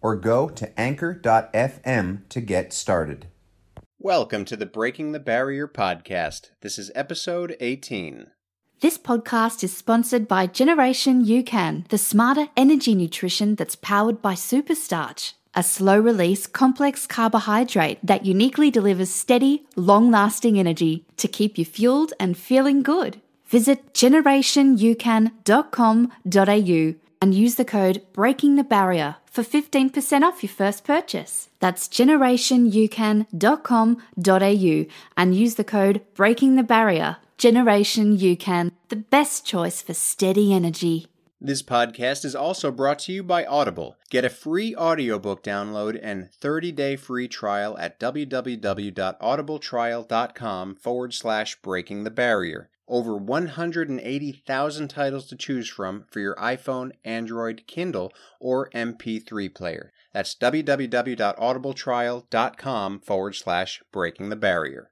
or go to anchor.fm to get started. Welcome to the Breaking the Barrier podcast. This is episode 18. This podcast is sponsored by Generation UCAN, the smarter energy nutrition that's powered by Superstarch, a slow release complex carbohydrate that uniquely delivers steady, long lasting energy to keep you fueled and feeling good. Visit generationucan.com.au and use the code Breaking the Barrier for 15% off your first purchase. That's generationucan.com.au and use the code Breaking the Barrier. Generation UCAN, the best choice for steady energy. This podcast is also brought to you by Audible. Get a free audiobook download and 30-day free trial at www.audibletrial.com forward slash breaking the barrier. Over 180,000 titles to choose from for your iPhone, Android, Kindle, or MP3 player. That's www.audibletrial.com forward slash breaking the barrier.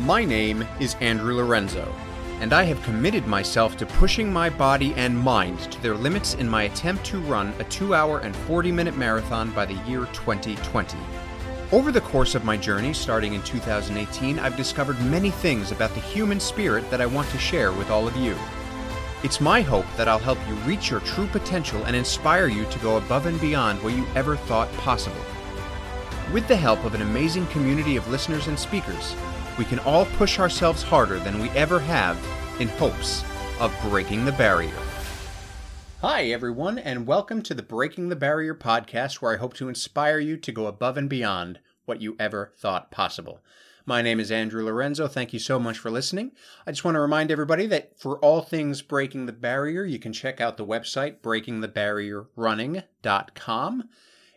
My name is Andrew Lorenzo, and I have committed myself to pushing my body and mind to their limits in my attempt to run a 2 hour and 40 minute marathon by the year 2020. Over the course of my journey, starting in 2018, I've discovered many things about the human spirit that I want to share with all of you. It's my hope that I'll help you reach your true potential and inspire you to go above and beyond what you ever thought possible. With the help of an amazing community of listeners and speakers, we can all push ourselves harder than we ever have in hopes of breaking the barrier. Hi, everyone, and welcome to the Breaking the Barrier podcast, where I hope to inspire you to go above and beyond what you ever thought possible. My name is Andrew Lorenzo. Thank you so much for listening. I just want to remind everybody that for all things Breaking the Barrier, you can check out the website breakingthebarrierrunning.com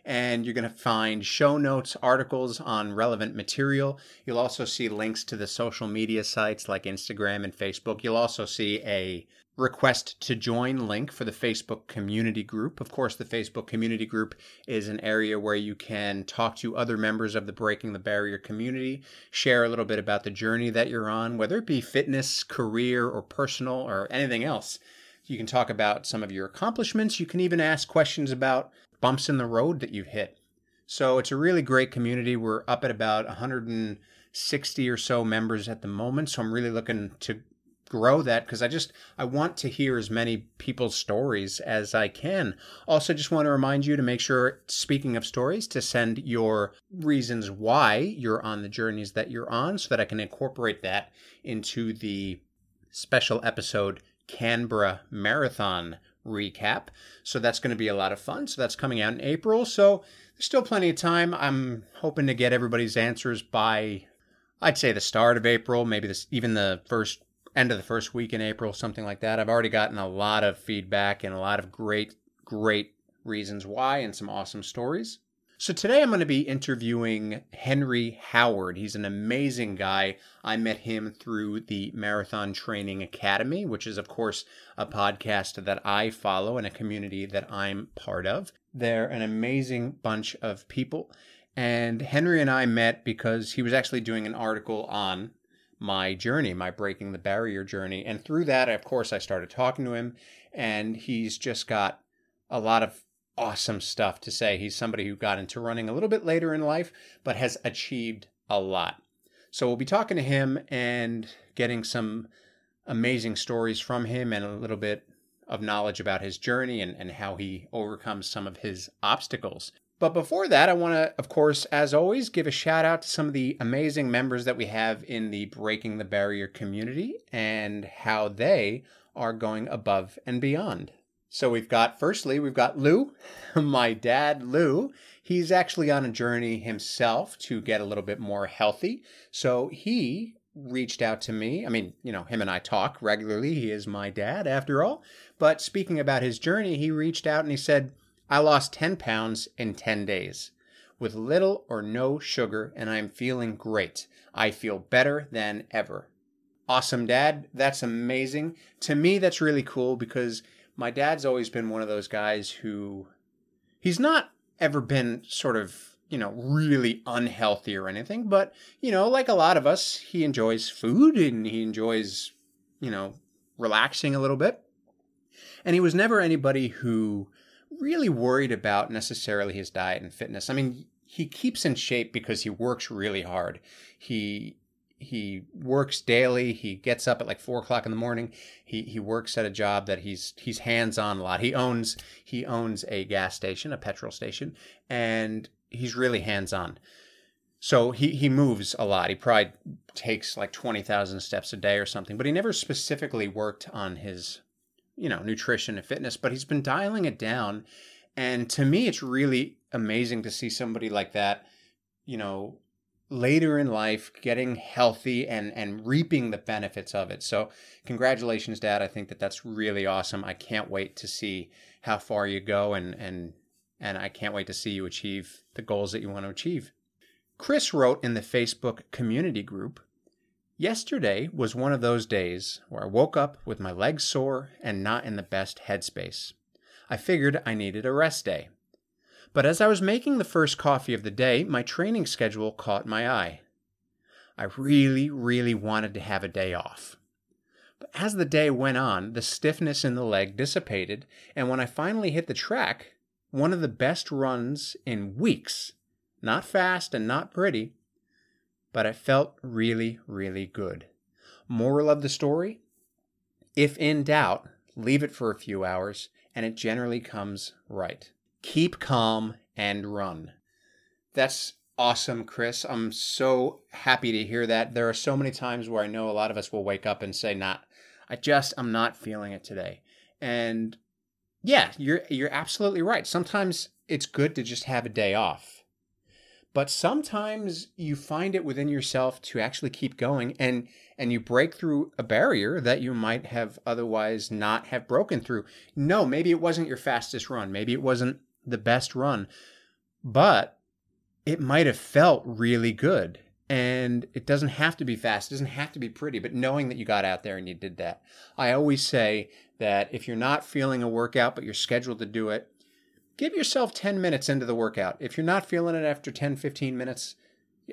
and you're going to find show notes, articles on relevant material. You'll also see links to the social media sites like Instagram and Facebook. You'll also see a request to join link for the Facebook community group. Of course, the Facebook community group is an area where you can talk to other members of the Breaking the Barrier community, share a little bit about the journey that you're on, whether it be fitness, career, or personal, or anything else. You can talk about some of your accomplishments. You can even ask questions about bumps in the road that you've hit. So it's a really great community. We're up at about 160 or so members at the moment. So I'm really looking to grow that because I just I want to hear as many people's stories as I can. Also just want to remind you to make sure speaking of stories to send your reasons why you're on the journeys that you're on so that I can incorporate that into the special episode Canberra Marathon recap. So that's going to be a lot of fun. So that's coming out in April. So there's still plenty of time. I'm hoping to get everybody's answers by I'd say the start of April, maybe this even the first end of the first week in April, something like that. I've already gotten a lot of feedback and a lot of great, great reasons why and some awesome stories. So today I'm going to be interviewing Henry Howard. He's an amazing guy. I met him through the Marathon Training Academy, which is, of course, a podcast that I follow and a community that I'm part of. They're an amazing bunch of people. And Henry and I met because he was actually doing an article on my journey, my breaking the barrier journey. And through that, of course, I started talking to him, and he's just got a lot of awesome stuff to say. He's somebody who got into running a little bit later in life, but has achieved a lot. So we'll be talking to him and getting some amazing stories from him and a little bit of knowledge about his journey and, and how he overcomes some of his obstacles. But before that, I want to, of course, as always, give a shout out to some of the amazing members that we have in the Breaking the Barrier community and how they are going above and beyond. So we've got, firstly, we've got Lou, my dad, Lou. He's actually on a journey himself to get a little bit more healthy. So he reached out to me. I mean, you know, him and I talk regularly. He is my dad, after all. But speaking about his journey, he reached out and he said, I lost 10 pounds in 10 days with little or no sugar, and I'm feeling great. I feel better than ever. Awesome, Dad. That's amazing. To me, that's really cool because my dad's always been one of those guys who he's not ever been sort of, you know, really unhealthy or anything, but, you know, like a lot of us, he enjoys food and he enjoys, you know, relaxing a little bit. And he was never anybody who really worried about necessarily his diet and fitness. I mean, he keeps in shape because he works really hard. He he works daily. He gets up at like four o'clock in the morning. He he works at a job that he's he's hands on a lot. He owns he owns a gas station, a petrol station, and he's really hands on. So he he moves a lot. He probably takes like twenty thousand steps a day or something. But he never specifically worked on his you know nutrition and fitness. But he's been dialing it down, and to me, it's really amazing to see somebody like that. You know, later in life getting healthy and and reaping the benefits of it so congratulations dad i think that that's really awesome i can't wait to see how far you go and and and i can't wait to see you achieve the goals that you want to achieve chris wrote in the facebook community group yesterday was one of those days where i woke up with my legs sore and not in the best headspace i figured i needed a rest day but as I was making the first coffee of the day, my training schedule caught my eye. I really, really wanted to have a day off. But as the day went on, the stiffness in the leg dissipated, and when I finally hit the track, one of the best runs in weeks, not fast and not pretty, but it felt really, really good. Moral of the story? If in doubt, leave it for a few hours, and it generally comes right keep calm and run. That's awesome, Chris. I'm so happy to hear that. There are so many times where I know a lot of us will wake up and say, "Not, I just I'm not feeling it today." And yeah, you're you're absolutely right. Sometimes it's good to just have a day off. But sometimes you find it within yourself to actually keep going and and you break through a barrier that you might have otherwise not have broken through. No, maybe it wasn't your fastest run. Maybe it wasn't the best run, but it might have felt really good. And it doesn't have to be fast, it doesn't have to be pretty, but knowing that you got out there and you did that. I always say that if you're not feeling a workout, but you're scheduled to do it, give yourself 10 minutes into the workout. If you're not feeling it after 10, 15 minutes,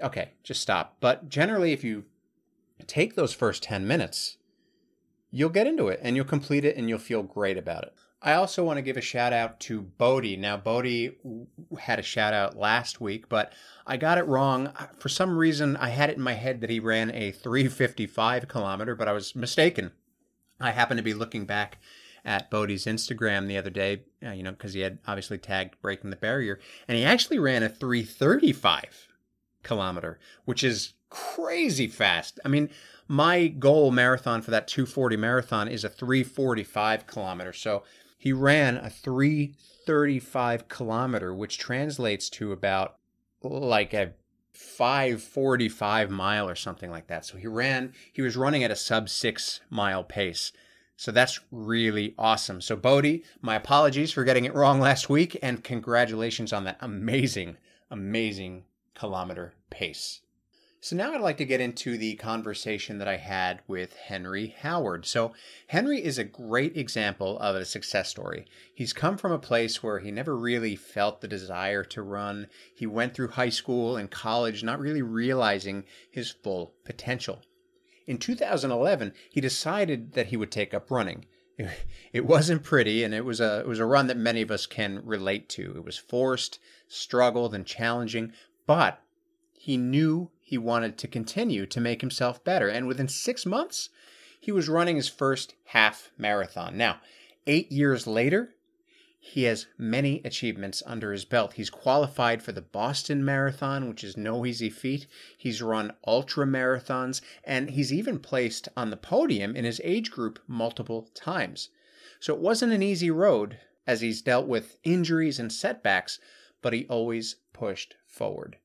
okay, just stop. But generally, if you take those first 10 minutes, you'll get into it and you'll complete it and you'll feel great about it. I also want to give a shout out to Bodie. Now, Bodie had a shout out last week, but I got it wrong. For some reason, I had it in my head that he ran a 355 kilometer, but I was mistaken. I happened to be looking back at Bodie's Instagram the other day, uh, you know, because he had obviously tagged Breaking the Barrier, and he actually ran a 335 kilometer, which is crazy fast. I mean, my goal marathon for that 240 marathon is a 345 kilometer. So he ran a 335 kilometer, which translates to about like a 545 mile or something like that. So he ran, he was running at a sub six mile pace. So that's really awesome. So, Bodie, my apologies for getting it wrong last week, and congratulations on that amazing, amazing kilometer pace. So now I'd like to get into the conversation that I had with Henry Howard. So Henry is a great example of a success story. He's come from a place where he never really felt the desire to run. He went through high school and college not really realizing his full potential. In 2011, he decided that he would take up running. It wasn't pretty, and it was a it was a run that many of us can relate to. It was forced, struggled, and challenging, but he knew he wanted to continue to make himself better. And within six months, he was running his first half marathon. Now, eight years later, he has many achievements under his belt. He's qualified for the Boston Marathon, which is no easy feat. He's run ultra marathons, and he's even placed on the podium in his age group multiple times. So it wasn't an easy road as he's dealt with injuries and setbacks, but he always pushed forward.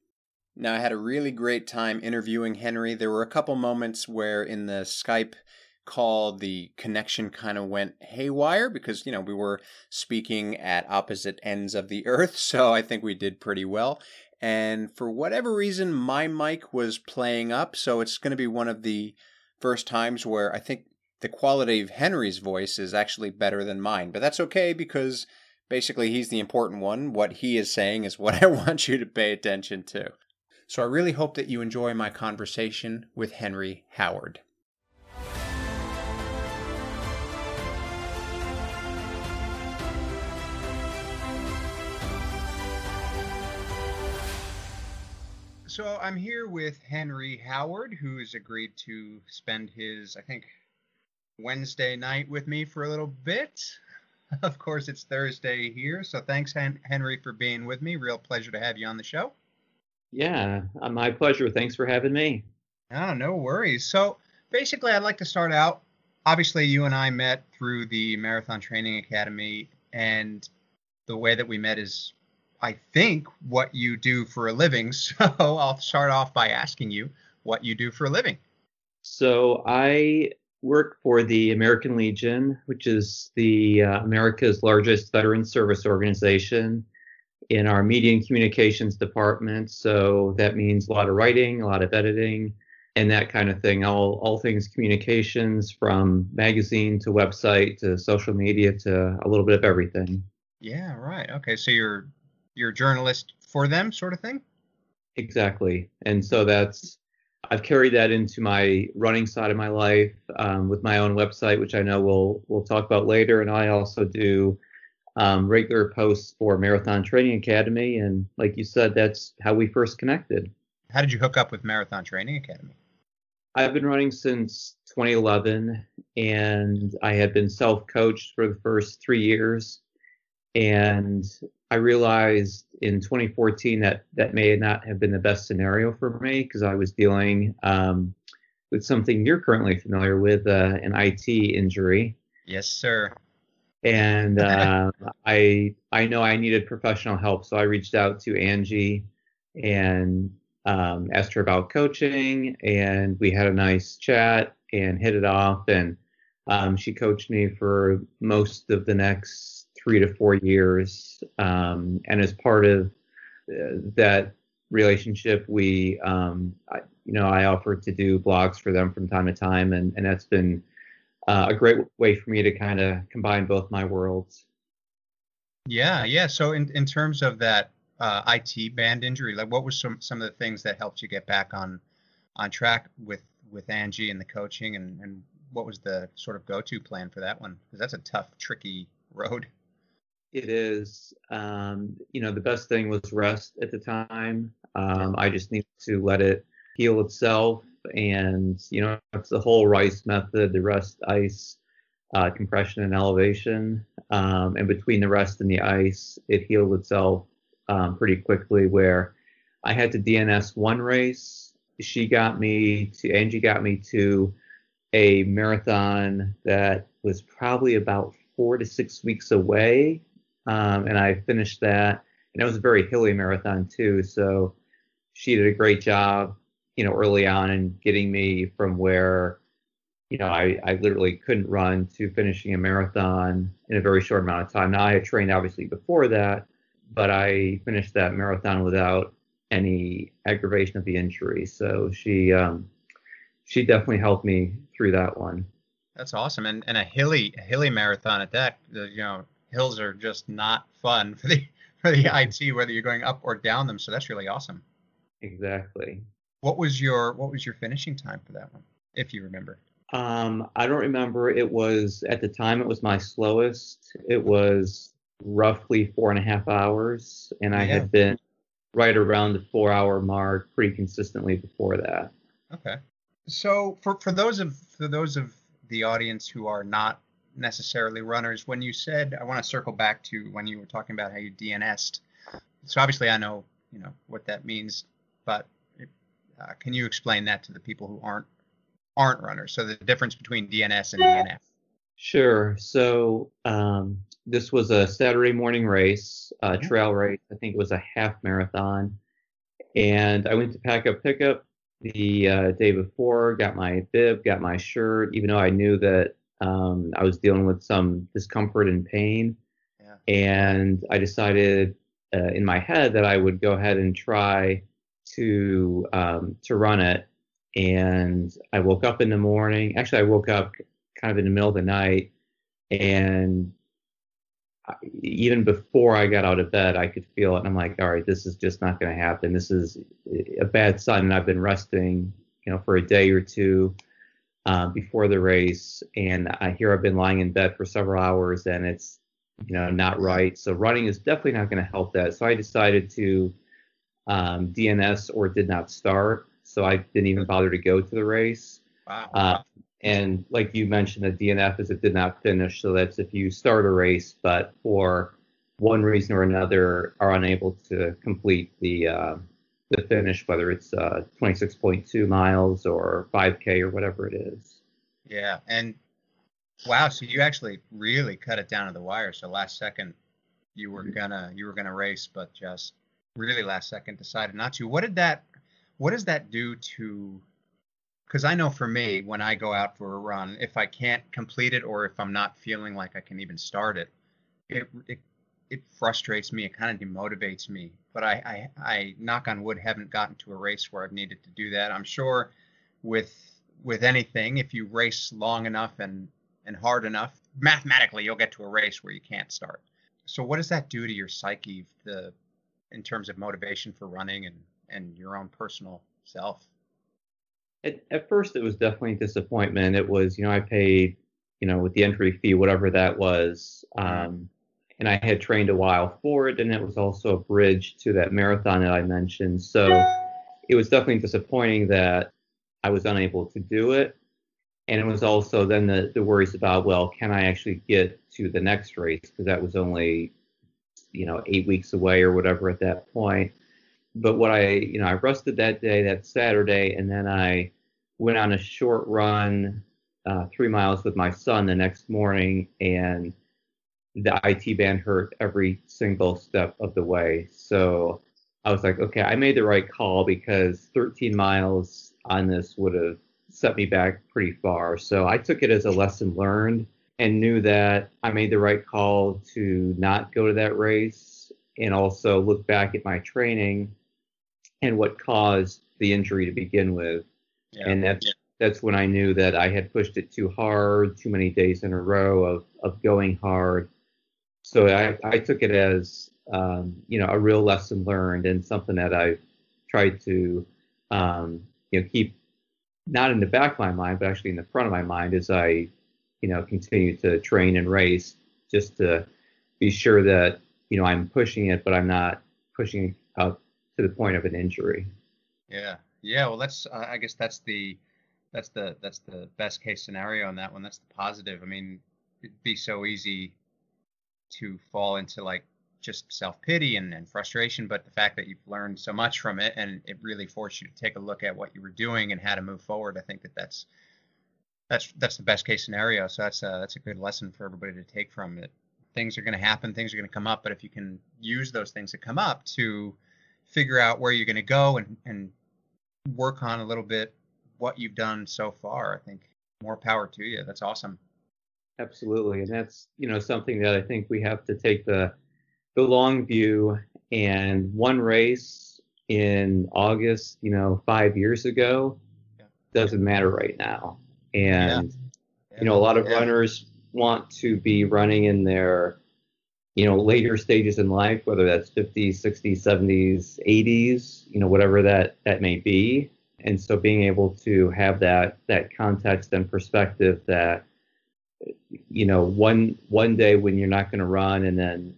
Now, I had a really great time interviewing Henry. There were a couple moments where in the Skype call the connection kind of went haywire because, you know, we were speaking at opposite ends of the earth. So I think we did pretty well. And for whatever reason, my mic was playing up. So it's going to be one of the first times where I think the quality of Henry's voice is actually better than mine. But that's okay because basically he's the important one. What he is saying is what I want you to pay attention to. So I really hope that you enjoy my conversation with Henry Howard. So I'm here with Henry Howard, who has agreed to spend his, I think, Wednesday night with me for a little bit. Of course, it's Thursday here, so thanks, Henry, for being with me. Real pleasure to have you on the show. Yeah, uh, my pleasure. Thanks for having me. Oh, no worries. So basically, I'd like to start out. Obviously, you and I met through the Marathon Training Academy, and the way that we met is I think, what you do for a living. So I'll start off by asking you what you do for a living. So I work for the American Legion, which is the uh, America's largest veteran service organization in our media and communications department. So that means a lot of writing, a lot of editing, and that kind of thing. All all things communications from magazine to website to social media to a little bit of everything. Yeah, right. Okay, so you're you're a journalist for them, sort of thing. Exactly, and so that's I've carried that into my running side of my life um, with my own website, which I know we'll we'll talk about later, and I also do um, regular posts for Marathon Training Academy, and like you said, that's how we first connected. How did you hook up with Marathon Training Academy? I've been running since 2011, and I had been self-coached for the first three years, and I realized in 2014 that that may not have been the best scenario for me because I was dealing um, with something you're currently familiar with, uh, an IT injury. Yes, sir. And uh, I I know I needed professional help, so I reached out to Angie and um, asked her about coaching, and we had a nice chat and hit it off. And um, she coached me for most of the next three to four years. Um, and as part of uh, that relationship, we, um, I, you know, I offered to do blogs for them from time to time, and, and that's been uh, a great way for me to kind of combine both my worlds. Yeah, yeah. So in, in terms of that uh, IT band injury, like what was some some of the things that helped you get back on on track with with Angie and the coaching, and and what was the sort of go to plan for that one? Because that's a tough, tricky road it is um, you know the best thing was rest at the time. Um, i just needed to let it heal itself and you know it's the whole rice method the rest ice uh, compression and elevation. Um, and between the rest and the ice it healed itself um, pretty quickly where i had to dns one race. She got me to angie got me to a marathon that was probably about four to six weeks away um, and I finished that. And it was a very hilly marathon too, so she did a great job, you know, early on in getting me from where, you know, I, I literally couldn't run to finishing a marathon in a very short amount of time. Now I had trained obviously before that, but I finished that marathon without any aggravation of the injury. So she um, she definitely helped me through that one. That's awesome, and and a hilly a hilly marathon at that. You know, hills are just not fun for the for the IT, whether you're going up or down them. So that's really awesome. Exactly. What was your what was your finishing time for that one, if you remember? Um, I don't remember. It was at the time it was my slowest. It was roughly four and a half hours, and I yeah. had been right around the four hour mark pretty consistently before that. Okay. So for for those of for those of the audience who are not necessarily runners. When you said, I want to circle back to when you were talking about how you DNS'd. So obviously, I know you know what that means, but uh, can you explain that to the people who aren't aren't runners? So the difference between DNS and DNF. Sure. So um, this was a Saturday morning race, a trail race. I think it was a half marathon, and I went to pack up pickup the uh, day before, got my bib, got my shirt, even though I knew that um, I was dealing with some discomfort and pain. Yeah. And I decided uh, in my head that I would go ahead and try to um, to run it. And I woke up in the morning. Actually, I woke up kind of in the middle of the night, and even before I got out of bed, I could feel it. And I'm like, all right, this is just not going to happen. This is a bad sign. And I've been resting, you know, for a day or two uh, before the race. And I hear I've been lying in bed for several hours and it's, you know, not right. So running is definitely not going to help that. So I decided to um, DNS or did not start. So I didn't even bother to go to the race. Wow. Uh, and like you mentioned, the DNF is it did not finish. So that's if you start a race, but for one reason or another are unable to complete the uh, the finish, whether it's uh, 26.2 miles or 5K or whatever it is. Yeah, and wow, so you actually really cut it down to the wire. So last second, you were gonna you were gonna race, but just really last second decided not to. What did that What does that do to because I know for me, when I go out for a run, if I can't complete it or if I'm not feeling like I can even start it, it it, it frustrates me. It kind of demotivates me. But I, I, I knock on wood, haven't gotten to a race where I've needed to do that. I'm sure with with anything, if you race long enough and and hard enough, mathematically you'll get to a race where you can't start. So what does that do to your psyche, the in terms of motivation for running and and your own personal self? at, at first it was definitely a disappointment. It was, you know, I paid, you know, with the entry fee, whatever that was. Um, and I had trained a while for it, and it was also a bridge to that marathon that I mentioned. So it was definitely disappointing that I was unable to do it. And it was also then the, the worries about, well, can I actually get to the next race? Because that was only, you know, eight weeks away or whatever at that point but what I, you know, I rested that day, that Saturday, and then I went on a short run, uh, three miles with my son the next morning, and the IT band hurt every single step of the way. So I was like, okay, I made the right call because 13 miles on this would have set me back pretty far. So I took it as a lesson learned and knew that I made the right call to not go to that race and also look back at my training and what caused the injury to begin with. Yeah. And that's that's when I knew that I had pushed it too hard, too many days in a row of of going hard. So I, I took it as um, you know a real lesson learned and something that I tried to um, you know keep not in the back of my mind, but actually in the front of my mind as I you know continue to train and race, just to be sure that you know I'm pushing it, but I'm not pushing up to the point of an injury. Yeah, yeah. Well, that's uh, I guess that's the that's the that's the best case scenario on that one. That's the positive. I mean, it'd be so easy to fall into like just self pity and, and frustration, but the fact that you've learned so much from it and it really forced you to take a look at what you were doing and how to move forward. I think that that's that's that's the best case scenario. So that's a, that's a good lesson for everybody to take from it. Things are going to happen, things are going to come up, but if you can use those things that come up to figure out where you're going to go and, and work on a little bit what you've done so far. I think more power to you. That's awesome. Absolutely. And that's, you know, something that I think we have to take the the long view and one race in August, you know, 5 years ago yeah. doesn't matter right now. And yeah. you know, a lot of runners want to be running in their you know, later stages in life, whether that's 50s, 60s, 70s, 80s, you know, whatever that that may be. And so being able to have that that context and perspective that you know, one one day when you're not going to run and then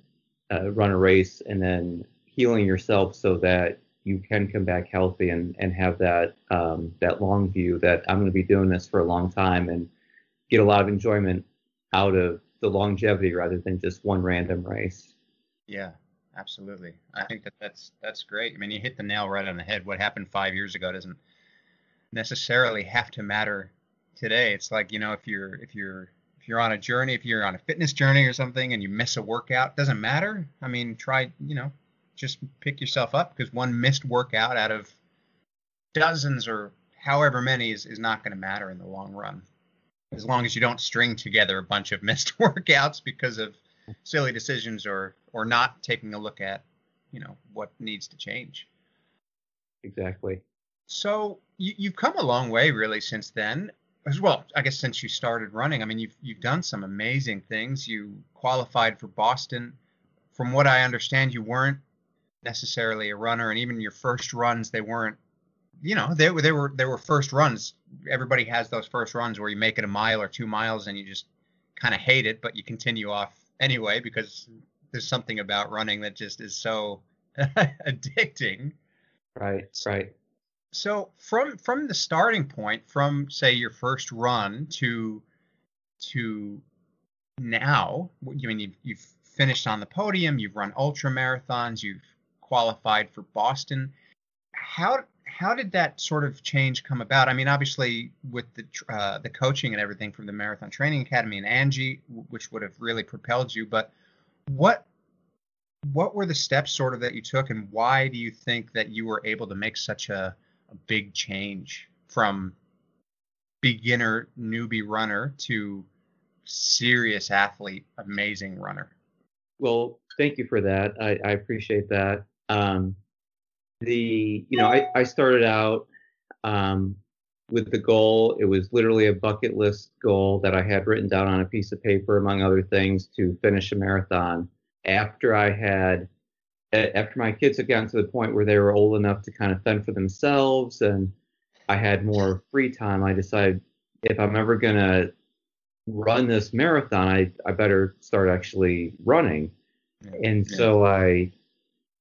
uh, run a race and then healing yourself so that you can come back healthy and, and have that um, that long view that I'm going to be doing this for a long time and get a lot of enjoyment out of the longevity rather than just one random race. Yeah, absolutely. I think that that's that's great. I mean, you hit the nail right on the head. What happened five years ago doesn't necessarily have to matter today. It's like you know, if you're if you're you're on a journey, if you're on a fitness journey or something, and you miss a workout, doesn't matter. I mean, try you know, just pick yourself up because one missed workout out of dozens or however many is, is not going to matter in the long run. As long as you don't string together a bunch of missed workouts because of silly decisions or or not taking a look at, you know, what needs to change. Exactly. So you, you've come a long way really since then as well. I guess since you started running, I mean, you've you've done some amazing things. You qualified for Boston. From what I understand, you weren't necessarily a runner, and even your first runs, they weren't. You know, they were they were they were first runs. Everybody has those first runs where you make it a mile or two miles, and you just kind of hate it, but you continue off anyway because there's something about running that just is so addicting. Right, right. So from from the starting point, from say your first run to to now, I mean you've, you've finished on the podium, you've run ultra marathons, you've qualified for Boston. How how did that sort of change come about? I mean, obviously with the uh, the coaching and everything from the Marathon Training Academy and Angie, which would have really propelled you. But what what were the steps sort of that you took, and why do you think that you were able to make such a, a big change from beginner newbie runner to serious athlete, amazing runner? Well, thank you for that. I, I appreciate that. Um, the you know I, I started out um, with the goal. It was literally a bucket list goal that I had written down on a piece of paper, among other things, to finish a marathon. After I had, after my kids had gotten to the point where they were old enough to kind of fend for themselves, and I had more free time, I decided if I'm ever gonna run this marathon, I I better start actually running. And so I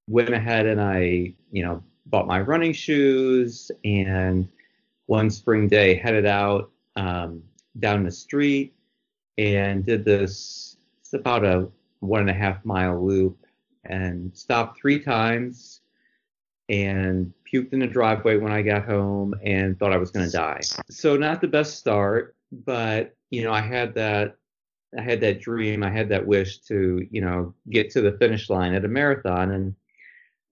went ahead and I, you know, bought my running shoes and one spring day headed out um, down the street and did this. It's about a one and a half mile loop and stopped three times and puked in the driveway when I got home and thought I was going to die. So not the best start, but you know, I had that I had that dream, I had that wish to, you know, get to the finish line at a marathon and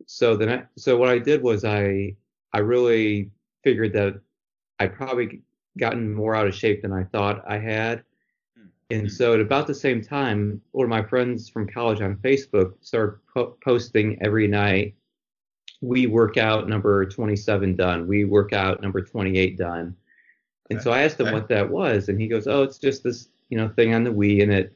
so then I, so what I did was I I really figured that I probably gotten more out of shape than I thought I had. And hmm. so at about the same time, one of my friends from college on Facebook started po- posting every night, we work out number 27 done, we work out number 28 done. And okay. so I asked him okay. what that was, and he goes, "Oh, it's just this, you know, thing on the Wii, and it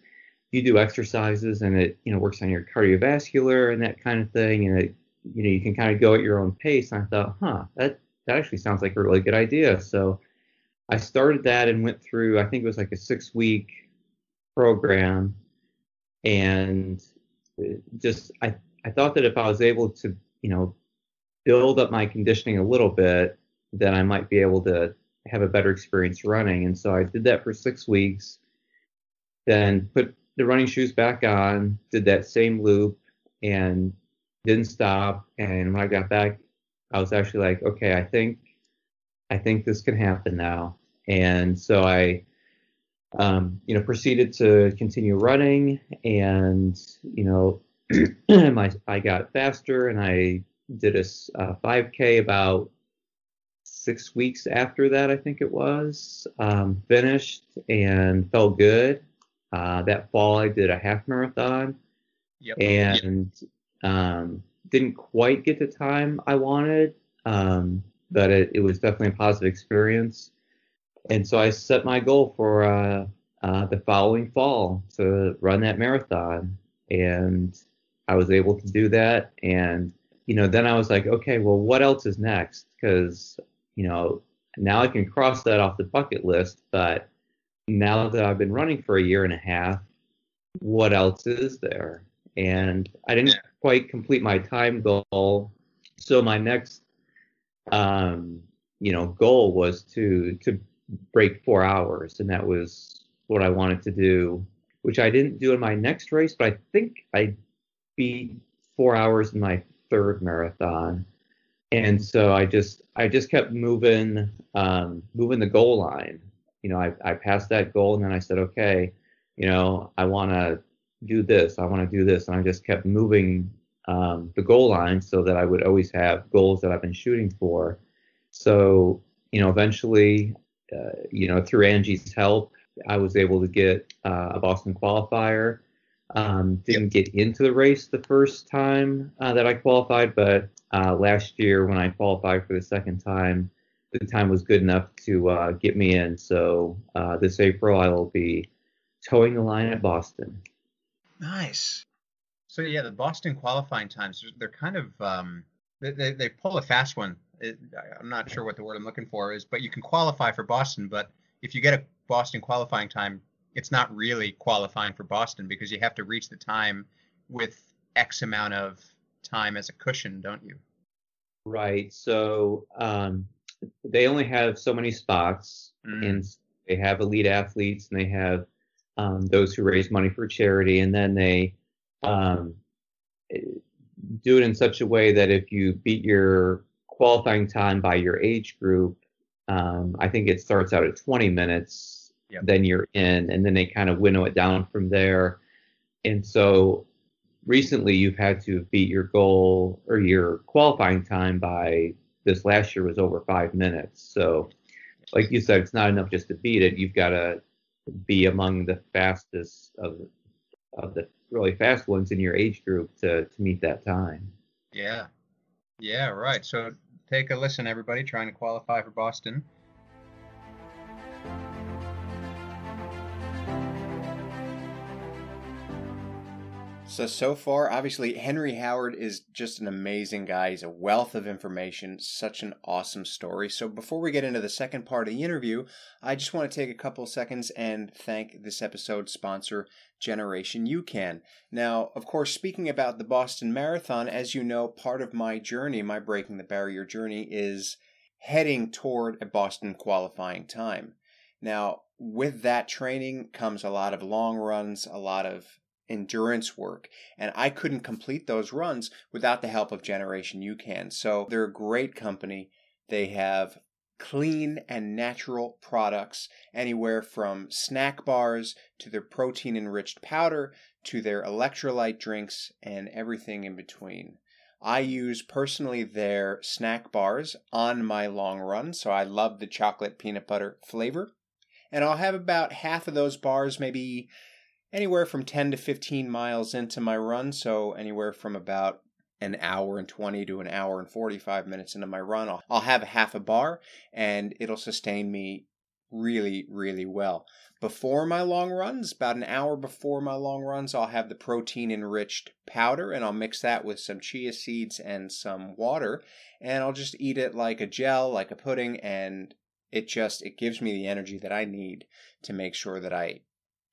you do exercises, and it, you know, works on your cardiovascular and that kind of thing, and it you know, you can kind of go at your own pace. And I thought, huh, that that actually sounds like a really good idea. So I started that and went through. I think it was like a six week program, and uh, just I I thought that if I was able to, you know, build up my conditioning a little bit, then I might be able to have a better experience running. And so I did that for six weeks, then put the running shoes back on, did that same loop, and didn't stop. And when I got back, I was actually like, okay, I think, I think this can happen now. And so I, um, you know, proceeded to continue running, and you know, my I got faster, and I did a, a 5K about six weeks after that, I think it was. Um, finished and felt good. Uh, that fall, I did a half marathon, yep. and yep. Um, didn't quite get the time I wanted, um, but it, it, was definitely a positive experience. And so I set my goal for uh, uh, the following fall to run that marathon, and I was able to do that. And you know, then I was like, okay, well, what else is next? Because you know, now I can cross that off the bucket list, but now that I've been running for a year and a half, what else is there? And I didn't quite complete my time goal. So my next, um, you know, goal was to to break four hours, and that was what I wanted to do, which I didn't do in my next race, but I think I beat four hours in my third marathon. And so I just I just kept moving um, moving the goal line. You know, I, I passed that goal and then I said, okay, you know, I want to do this, I want to do this, and I just kept moving um, the goal line so that I would always have goals that I've been shooting for. So, you know, eventually, uh, you know, through Angie's help, I was able to get uh, a Boston qualifier. Um, didn't get into the race the first time uh, that I qualified, but uh, last year when I qualified for the second time, the time was good enough to uh, get me in. So uh, this April I will be toeing the line at Boston. Nice. So yeah, the Boston qualifying times they're kind of um, they, they, they pull a fast one. It, I'm not sure what the word I'm looking for is, but you can qualify for Boston. But if you get a Boston qualifying time, it's not really qualifying for Boston because you have to reach the time with X amount of time as a cushion, don't you? Right. So um, they only have so many spots, mm. and they have elite athletes, and they have um, those who raise money for charity, and then they um, do it in such a way that if you beat your qualifying time by your age group, um, I think it starts out at 20 minutes, yep. then you're in, and then they kind of winnow it down from there. And so recently you've had to beat your goal or your qualifying time by this last year was over five minutes. So, like you said, it's not enough just to beat it. You've got to be among the fastest of of the really fast ones in your age group to to meet that time. Yeah, yeah, right. So take a listen, everybody, trying to qualify for Boston. So, so far, obviously, Henry Howard is just an amazing guy. He's a wealth of information, such an awesome story. So, before we get into the second part of the interview, I just want to take a couple seconds and thank this episode's sponsor, Generation UCAN. Now, of course, speaking about the Boston Marathon, as you know, part of my journey, my Breaking the Barrier journey, is heading toward a Boston qualifying time. Now, with that training comes a lot of long runs, a lot of endurance work. And I couldn't complete those runs without the help of Generation UCAN. So they're a great company. They have clean and natural products, anywhere from snack bars to their protein enriched powder to their electrolyte drinks and everything in between. I use personally their snack bars on my long run, so I love the chocolate peanut butter flavor. And I'll have about half of those bars, maybe anywhere from 10 to 15 miles into my run. So, anywhere from about an hour and 20 to an hour and 45 minutes into my run, I'll, I'll have half a bar and it'll sustain me really, really well. Before my long runs, about an hour before my long runs, I'll have the protein enriched powder and I'll mix that with some chia seeds and some water and I'll just eat it like a gel, like a pudding and it just it gives me the energy that I need to make sure that I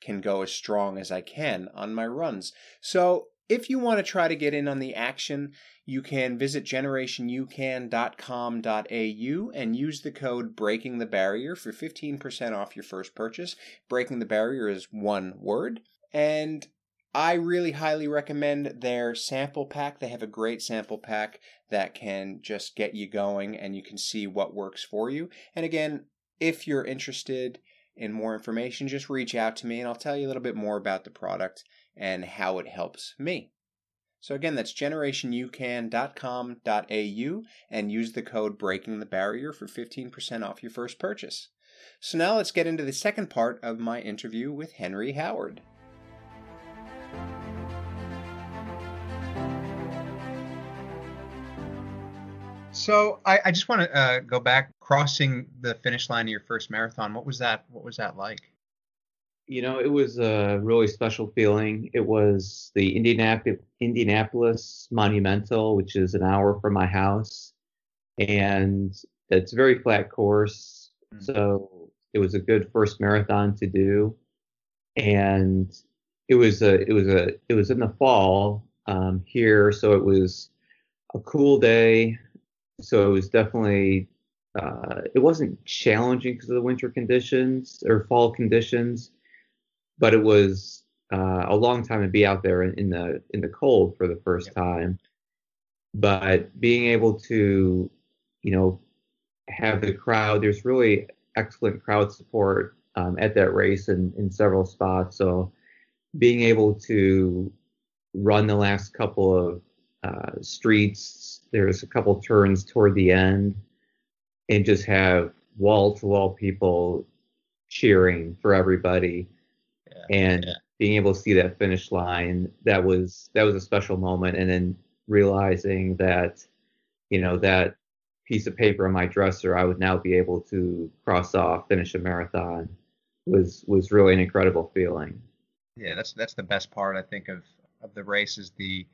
can go as strong as I can on my runs. So if you want to try to get in on the action, you can visit generationucan.com.au and use the code Breaking the Barrier for 15% off your first purchase. Breaking the Barrier is one word. And I really highly recommend their sample pack. They have a great sample pack that can just get you going and you can see what works for you. And again, if you're interested, and more information, just reach out to me and I'll tell you a little bit more about the product and how it helps me. So again, that's generationucan.com.au and use the code Breaking the Barrier for 15% off your first purchase. So now let's get into the second part of my interview with Henry Howard. So I, I just want to uh, go back crossing the finish line of your first marathon. What was that? What was that like? You know, it was a really special feeling. It was the Indianapolis, Indianapolis Monumental, which is an hour from my house, and it's a very flat course. Mm-hmm. So it was a good first marathon to do, and it was a it was a it was in the fall um, here, so it was a cool day so it was definitely uh, it wasn't challenging because of the winter conditions or fall conditions, but it was uh, a long time to be out there in, in the in the cold for the first time. But being able to, you know, have the crowd, there's really excellent crowd support um, at that race in, in several spots. So being able to run the last couple of uh, streets. There's a couple turns toward the end and just have wall to wall people cheering for everybody Yeah, and yeah. being able to see that finish line that was that was a special moment. And then realizing that you know that piece of paper on my dresser I would now be able to cross off finish a marathon was was really an incredible feeling. Yeah, that's that's the best part I think of of the race is the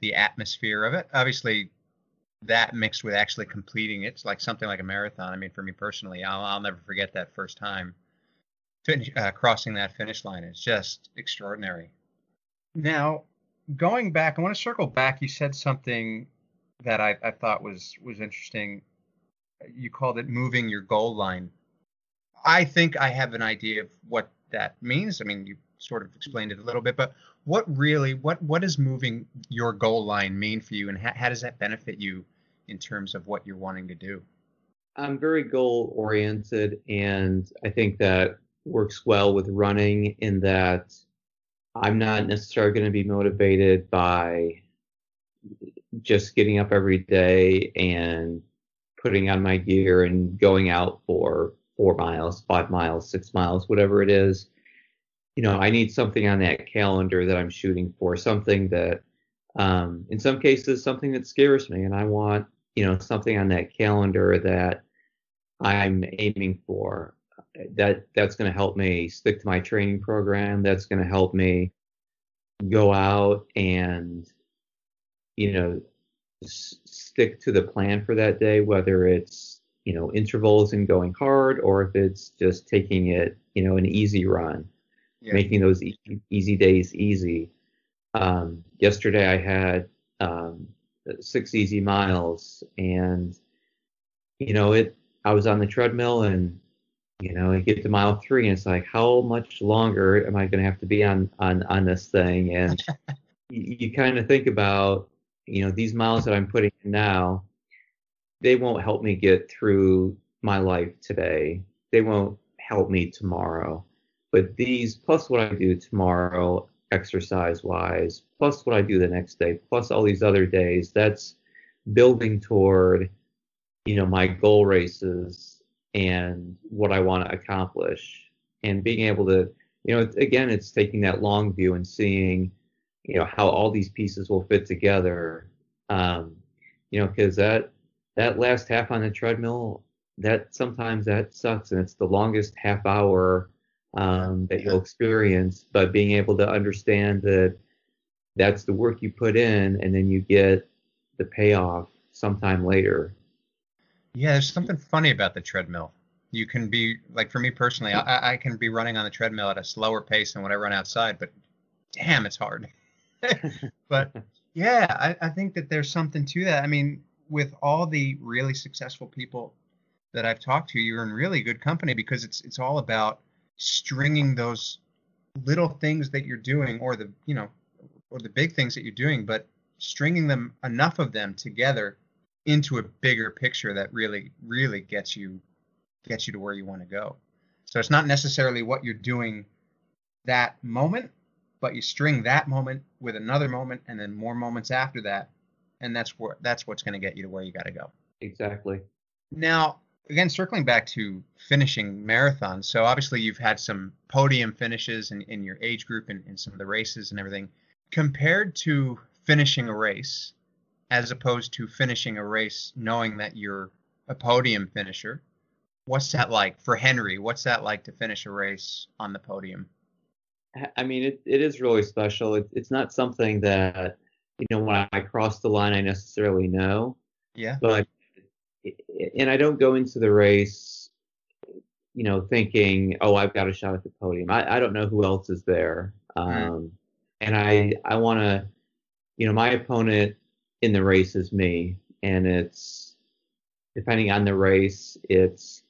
the atmosphere of it. Obviously, that mixed with actually completing it's like something like a marathon. I mean, for me personally, I'll I'll never forget that first time finish, uh, crossing that finish line. It's just extraordinary. Now, going back, I want to circle back. You said something that I, I thought was was interesting. You called it moving your goal line. I think I have an idea of what that means. I mean, you sort of explained it a little bit, but what really, what what does moving your goal line mean for you, and how, how does that benefit you in terms of what you're wanting to do? I'm very goal oriented, and I think that works well with running in that I'm not necessarily going to be motivated by just getting up every day and putting on my gear and going out for four miles, five miles, six miles, whatever it is. You know, I need something on that calendar that I'm shooting for, something that, um, in some cases, something that scares me, and I want, you know, something on that calendar that I'm aiming for. That that's going to help me stick to my training program. That's going to help me go out and, you know, s- stick to the plan for that day, whether it's you know intervals and going hard, or if it's just taking it, you know, an easy run, Yeah. making those e- easy days easy. Um, yesterday I had um, six easy miles, and you know it. I was on the treadmill, and you know I get to mile three, and it's like, how much longer am I going to have to be on on on this thing? And you, you kind of think about, you know, these miles that I'm putting in now, they won't help me get through my life today. They won't help me tomorrow. But these, plus what I do tomorrow, exercise wise, plus what I do the next day, plus all these other days, that's building toward, you know, my goal races and what I want to accomplish. And being able to, you know, again, it's taking that long view and seeing, you know, how all these pieces will fit together. Um, you know, because that that last half on the treadmill, that sometimes that sucks, and it's the longest half hour um, that you'll experience. But being able to understand that that's the work you put in, and then you get the payoff sometime later. Yeah, there's something funny about the treadmill. You can be like for me personally, I, I can be running on the treadmill at a slower pace than when I run outside, but damn, it's hard. but yeah, I, I think that there's something to that. I mean, with all the really successful people that I've talked to, you're in really good company because it's it's all about stringing those little things that you're doing, or the you know, or the big things that you're doing, but stringing them enough of them together into a bigger picture that really really gets you gets you to where you want to go. So it's not necessarily what you're doing that moment, but you string that moment with another moment and then more moments after that, and that's what that's what's going to get you to where you got to go. Exactly. Now, again, circling back to finishing marathons. So obviously you've had some podium finishes in, in your age group and in some of the races and everything. Compared to finishing a race, as opposed to finishing a race knowing that you're a podium finisher, what's that like for Henry? What's that like to finish a race on the podium? I mean, it, it is really special. It, it's not something that, you know, when I cross the line, I necessarily know. Yeah. But, and I don't go into the race, you know, thinking, oh, I've got a shot at the podium. I, I don't know who else is there. Um, And I, I want to, you know, my opponent in the race is me. And it's, depending on the race, it's,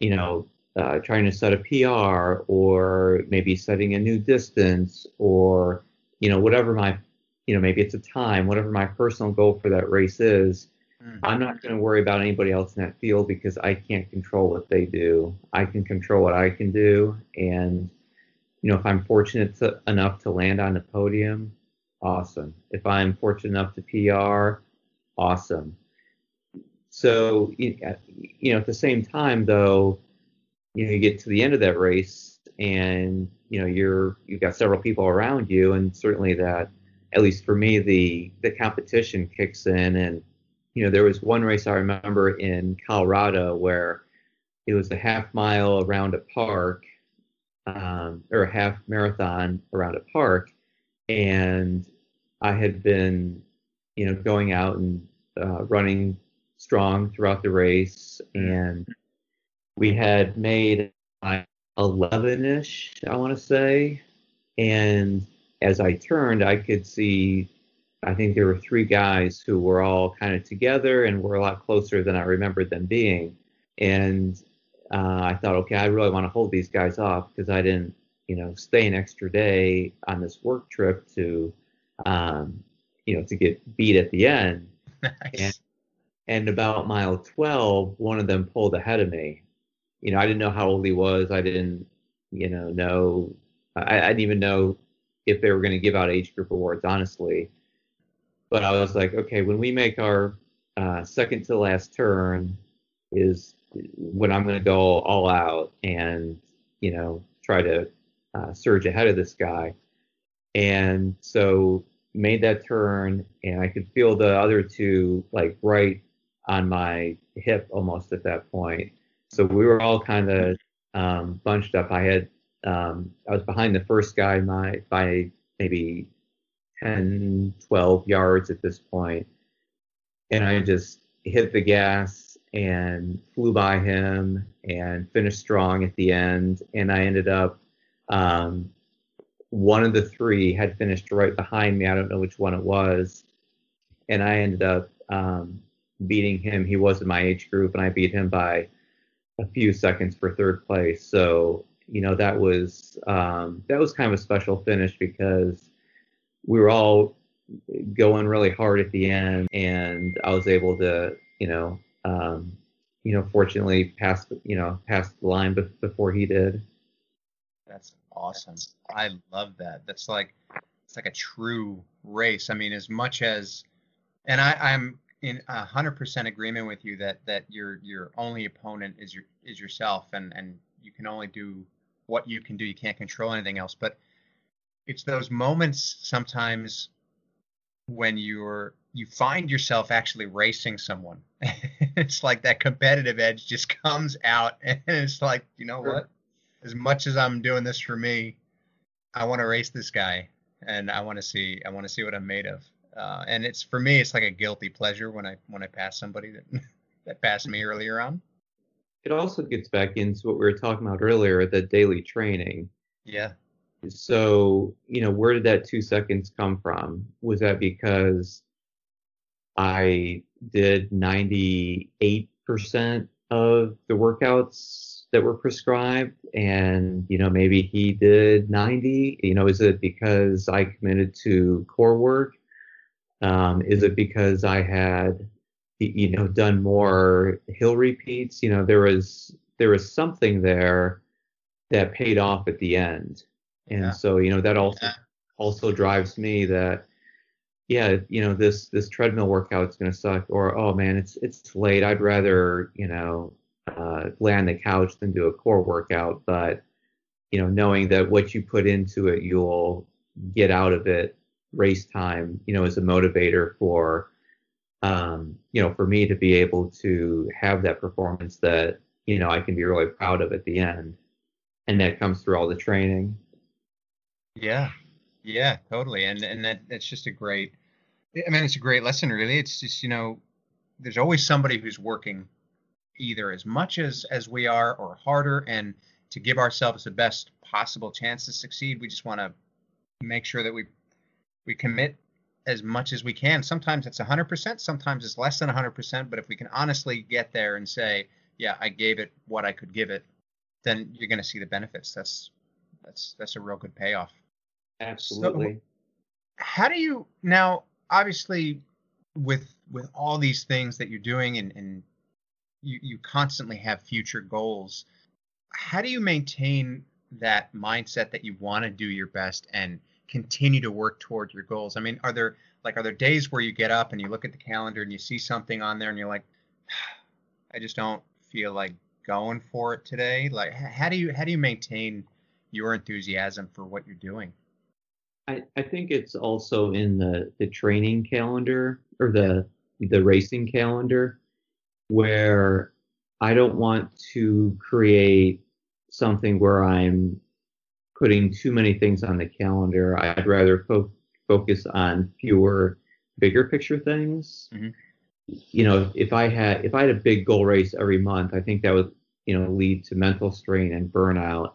you know, uh, trying to set a PR or maybe setting a new distance or, you know, whatever my, you know, maybe it's a time, whatever my personal goal for that race is. Mm. I'm not going to worry about anybody else in that field because I can't control what they do. I can control what I can do. And, you know, if I'm fortunate to, enough to land on the podium, awesome. If I'm fortunate enough to PR, awesome. so you know, at the same time though, you know, you get to the end of that race and you know you're you've got several people around you, and certainly that, at least for me, the the competition kicks in. And you know, there was one race I remember in Colorado where it was a half mile around a park, um, or a half marathon around a park, and I had been, you know, going out and uh, running strong throughout the race, and we had made 11ish, I want to say, and as I turned, I could see. I think there were three guys who were all kind of together and were a lot closer than I remembered them being. And uh, I thought, okay, I really want to hold these guys off because I didn't, you know, stay an extra day on this work trip to, um, you know, to get beat at the end. Nice. And, and about mile 12, one of them pulled ahead of me. You know, I didn't know how old he was. I didn't, you know, know. I, I didn't even know if they were going to give out age group awards, honestly. But I was like, okay, when we make our uh, second to last turn, is when I'm going to go all out and you know try to uh, surge ahead of this guy. And so made that turn, and I could feel the other two like right on my hip almost at that point. So we were all kind of um, bunched up. I had um, I was behind the first guy my by maybe 10, 12 yards at this point, and I just hit the gas and flew by him and finished strong at the end. And I ended up um, one of the three had finished right behind me. I don't know which one it was, and I ended up um, beating him. He was in my age group, and I beat him by a few seconds for third place. So you know that was um, that was kind of a special finish because we were all going really hard at the end, and I was able to you know um, you know fortunately pass you know pass the line before he did. That's awesome. I love that. That's like it's like a true race. I mean, as much as and I, I'm in hundred percent agreement with you that that your your only opponent is your is yourself and and you can only do what you can do. You can't control anything else. But it's those moments sometimes when you're you find yourself actually racing someone. it's like that competitive edge just comes out and it's like, you know what? As much as I'm doing this for me, I want to race this guy and I want to see I want to see what I'm made of. Uh, and it's for me, it's like a guilty pleasure when I when I pass somebody that that passed me earlier on. It also gets back into what we were talking about earlier, the daily training. Yeah. So you know, where did that two seconds come from? Was that because I did 98% of the workouts that were prescribed and you know maybe he did 90 you know is it because i committed to core work um, is it because I had, you know, done more hill repeats? You know, there was there was something there that paid off at the end, and yeah. so you know that also yeah. also drives me that yeah, you know, this this treadmill workout is going to suck, or oh man, it's it's late. I'd rather you know uh, lay on the couch than do a core workout. But you know, knowing that what you put into it, you'll get out of it race time, you know, is a motivator for, um, you know, for me to be able to have that performance that, you know, I can be really proud of at the end. And that comes through all the training. Yeah. Yeah, totally. And, and that, that's just a great, I mean, it's a great lesson, really. It's just, you know, there's always somebody who's working either as much as, as we are or harder. And to give ourselves the best possible chance to succeed, we just want to make sure that we we commit as much as we can. Sometimes it's 100%, sometimes it's less than 100%, but if we can honestly get there and say, yeah, I gave it what I could give it, then you're going to see the benefits. That's that's that's a real good payoff. Absolutely. So, how do you now obviously with with all these things that you're doing and, and you, you constantly have future goals, how do you maintain that mindset that you want to do your best and continue to work toward your goals? I mean, are there like are there days where you get up and you look at the calendar and you see something on there and you're like, I just don't feel like going for it today. Like, how do you how do you maintain your enthusiasm for what you're doing? I, I think it's also in the, the training calendar or the the racing calendar where I don't want to create something where I'm putting too many things on the calendar. I'd rather fo- focus on fewer bigger picture things. Mm-hmm. You know, if I had if I had a big goal race every month, I think that would you know lead to mental strain and burnout.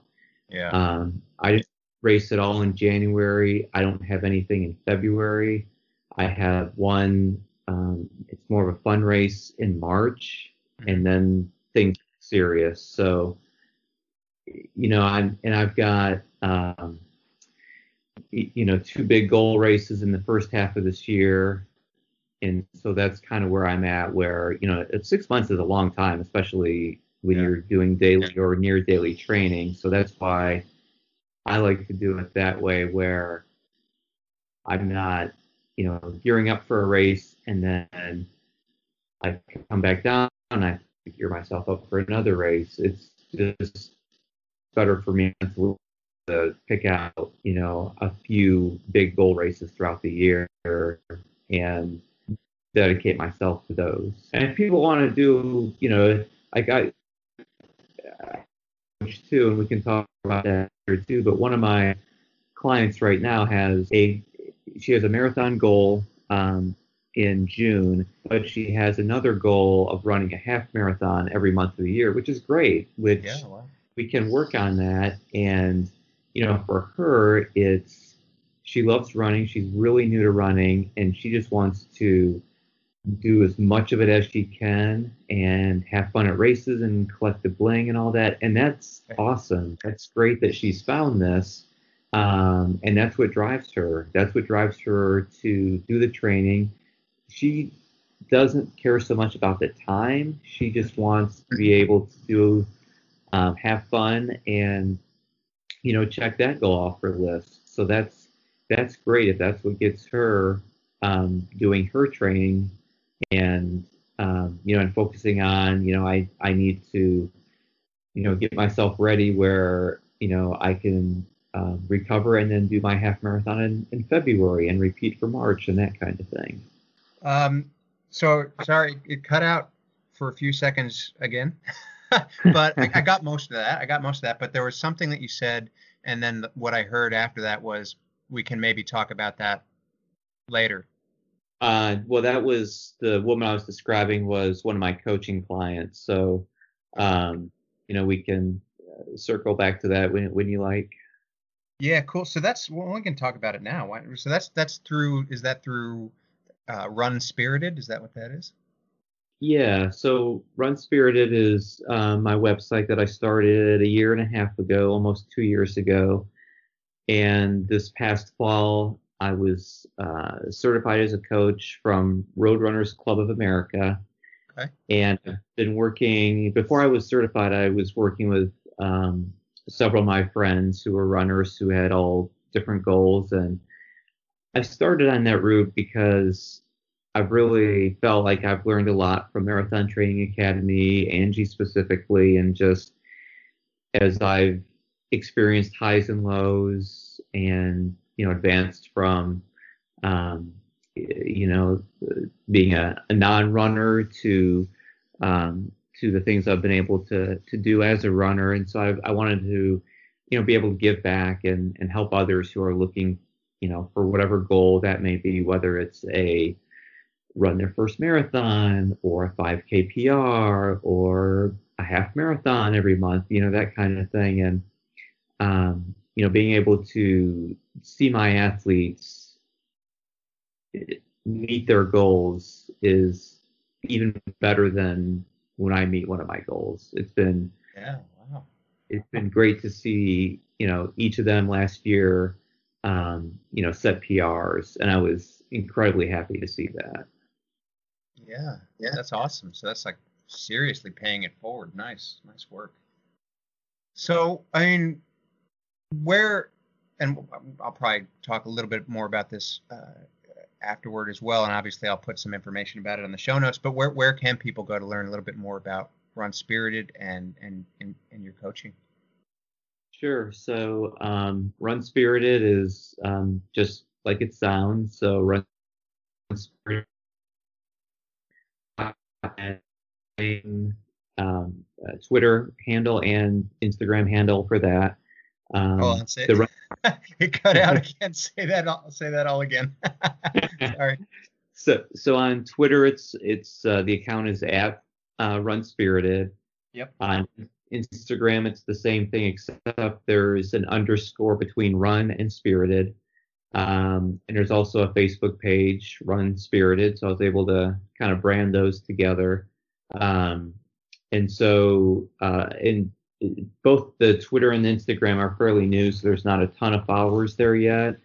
Yeah. Um, I just race it all in January. I don't have anything in February. I have one. Um, it's more of a fun race in March, mm-hmm. and then things serious. So, you know, I'm and I've got um, you know two big goal races in the first half of this year, and so that's kind of where I'm at. Where you know, six months is a long time, especially when yeah. you're doing daily or near daily training. So that's why I like to do it that way, where I'm not, you know, gearing up for a race and then I come back down and I gear myself up for another race. It's just better for me to pick out, you know, a few big goal races throughout the year and dedicate myself to those. And if people want to do, you know, like I, too, and we can talk about that here too. But one of my clients right now has a, she has a marathon goal um, in June, but she has another goal of running a half marathon every month of the year, which is great. Which yeah, wow. we can work on that, and you know, for her, it's she loves running. She's really new to running, and she just wants to do as much of it as she can and have fun at races and collect the bling and all that. And that's awesome. That's great that she's found this. Um, and that's what drives her. That's what drives her to do the training. She doesn't care so much about the time. She just wants to be able to um, have fun and, you know, check that goal off her list. So that's, that's great if that's what gets her um, doing her training and um, you know, and focusing on, you know, I I need to, you know, get myself ready where you know I can um, recover and then do my half marathon in, in February and repeat for March and that kind of thing. Um, so sorry, it cut out for a few seconds again, but I, I, got most of that. I got most of that, but there was something that you said, and then what I heard after that was we can maybe talk about that later. Uh, well, that was the woman I was describing was one of my coaching clients. So, um, you know, we can uh, circle back to that when when you like. Yeah, cool. So that's well, we can talk about it now. So that's that's through. Is that through uh, Run Spirited? Is that what that is? Yeah. So Run Spirited is um, my website that I started a year and a half ago, almost two years ago. And this past fall, I was uh, certified as a coach from Road Runners Club of America. Okay. And I've been working, before I was certified, I was working with um, several of my friends who were runners who had all different goals. And I started on that route because I've really felt like I've learned a lot from Marathon Training Academy, Angie specifically, and just as I've experienced highs and lows and you know advanced from um, you know being a, a non-runner to um, to the things I've been able to to do as a runner, and so I, I wanted to you know be able to give back and and help others who are looking you know for whatever goal that may be, whether it's a run their first marathon or a 5k PR or a half marathon every month, you know that kind of thing, and um, you know being able to see my athletes meet their goals is even better than when I meet one of my goals. It's been yeah, wow. It's been great to see, you know, each of them last year um, you know, set PRs and I was incredibly happy to see that. Yeah, yeah, that's awesome. So that's like seriously paying it forward. Nice, nice work. So, I mean, where and I'll probably talk a little bit more about this uh, afterward as well. And obviously, I'll put some information about it on the show notes. But where where can people go to learn a little bit more about Run Spirited and and and, and your coaching? Sure. So um, Run Spirited is um, just like it sounds. So Run Spirited um, Twitter handle and Instagram handle for that. Um, Hold on, say the, it cut out again. Say that. All, say that all again. Sorry. So, so on Twitter, it's it's uh, the account is at uh, Run Spirited. Yep. On Instagram, it's the same thing except there's an underscore between Run and Spirited. Um, and there's also a Facebook page, Run Spirited. So I was able to kind of brand those together. Um, and so, uh, in both the Twitter and the Instagram are fairly new, so there's not a ton of followers there yet.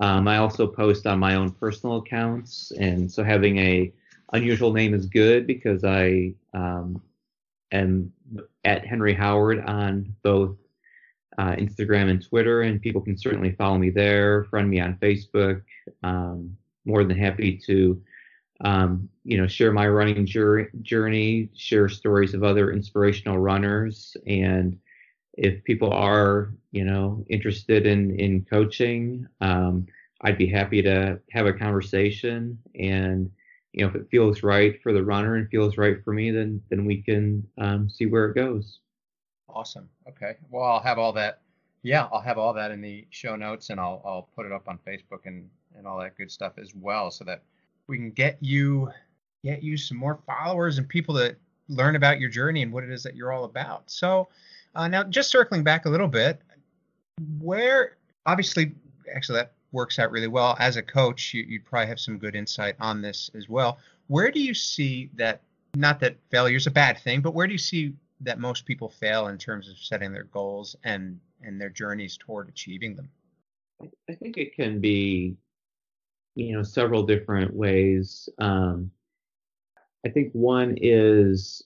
Um, I also post on my own personal accounts, and so having a unusual name is good because I um, am at Henry Howard on both uh, Instagram and Twitter, and people can certainly follow me there, friend me on Facebook. Um, more than happy to um, you know, share my running journey, share stories of other inspirational runners, and if people are, you know, interested in in coaching, um, I'd be happy to have a conversation. And you know, if it feels right for the runner and feels right for me, then then we can um, see where it goes. Awesome. Okay. Well, I'll have all that. Yeah, I'll have all that in the show notes, and I'll I'll put it up on Facebook and and all that good stuff as well, so that we can get you get you some more followers and people that learn about your journey and what it is that you're all about. So uh, now just circling back a little bit, where obviously actually that works out really well as a coach. You, you probably have some good insight on this as well. Where do you see that? Not that failure is a bad thing, but where do you see that most people fail in terms of setting their goals and and their journeys toward achieving them? I think it can be you know several different ways. Um, I think one is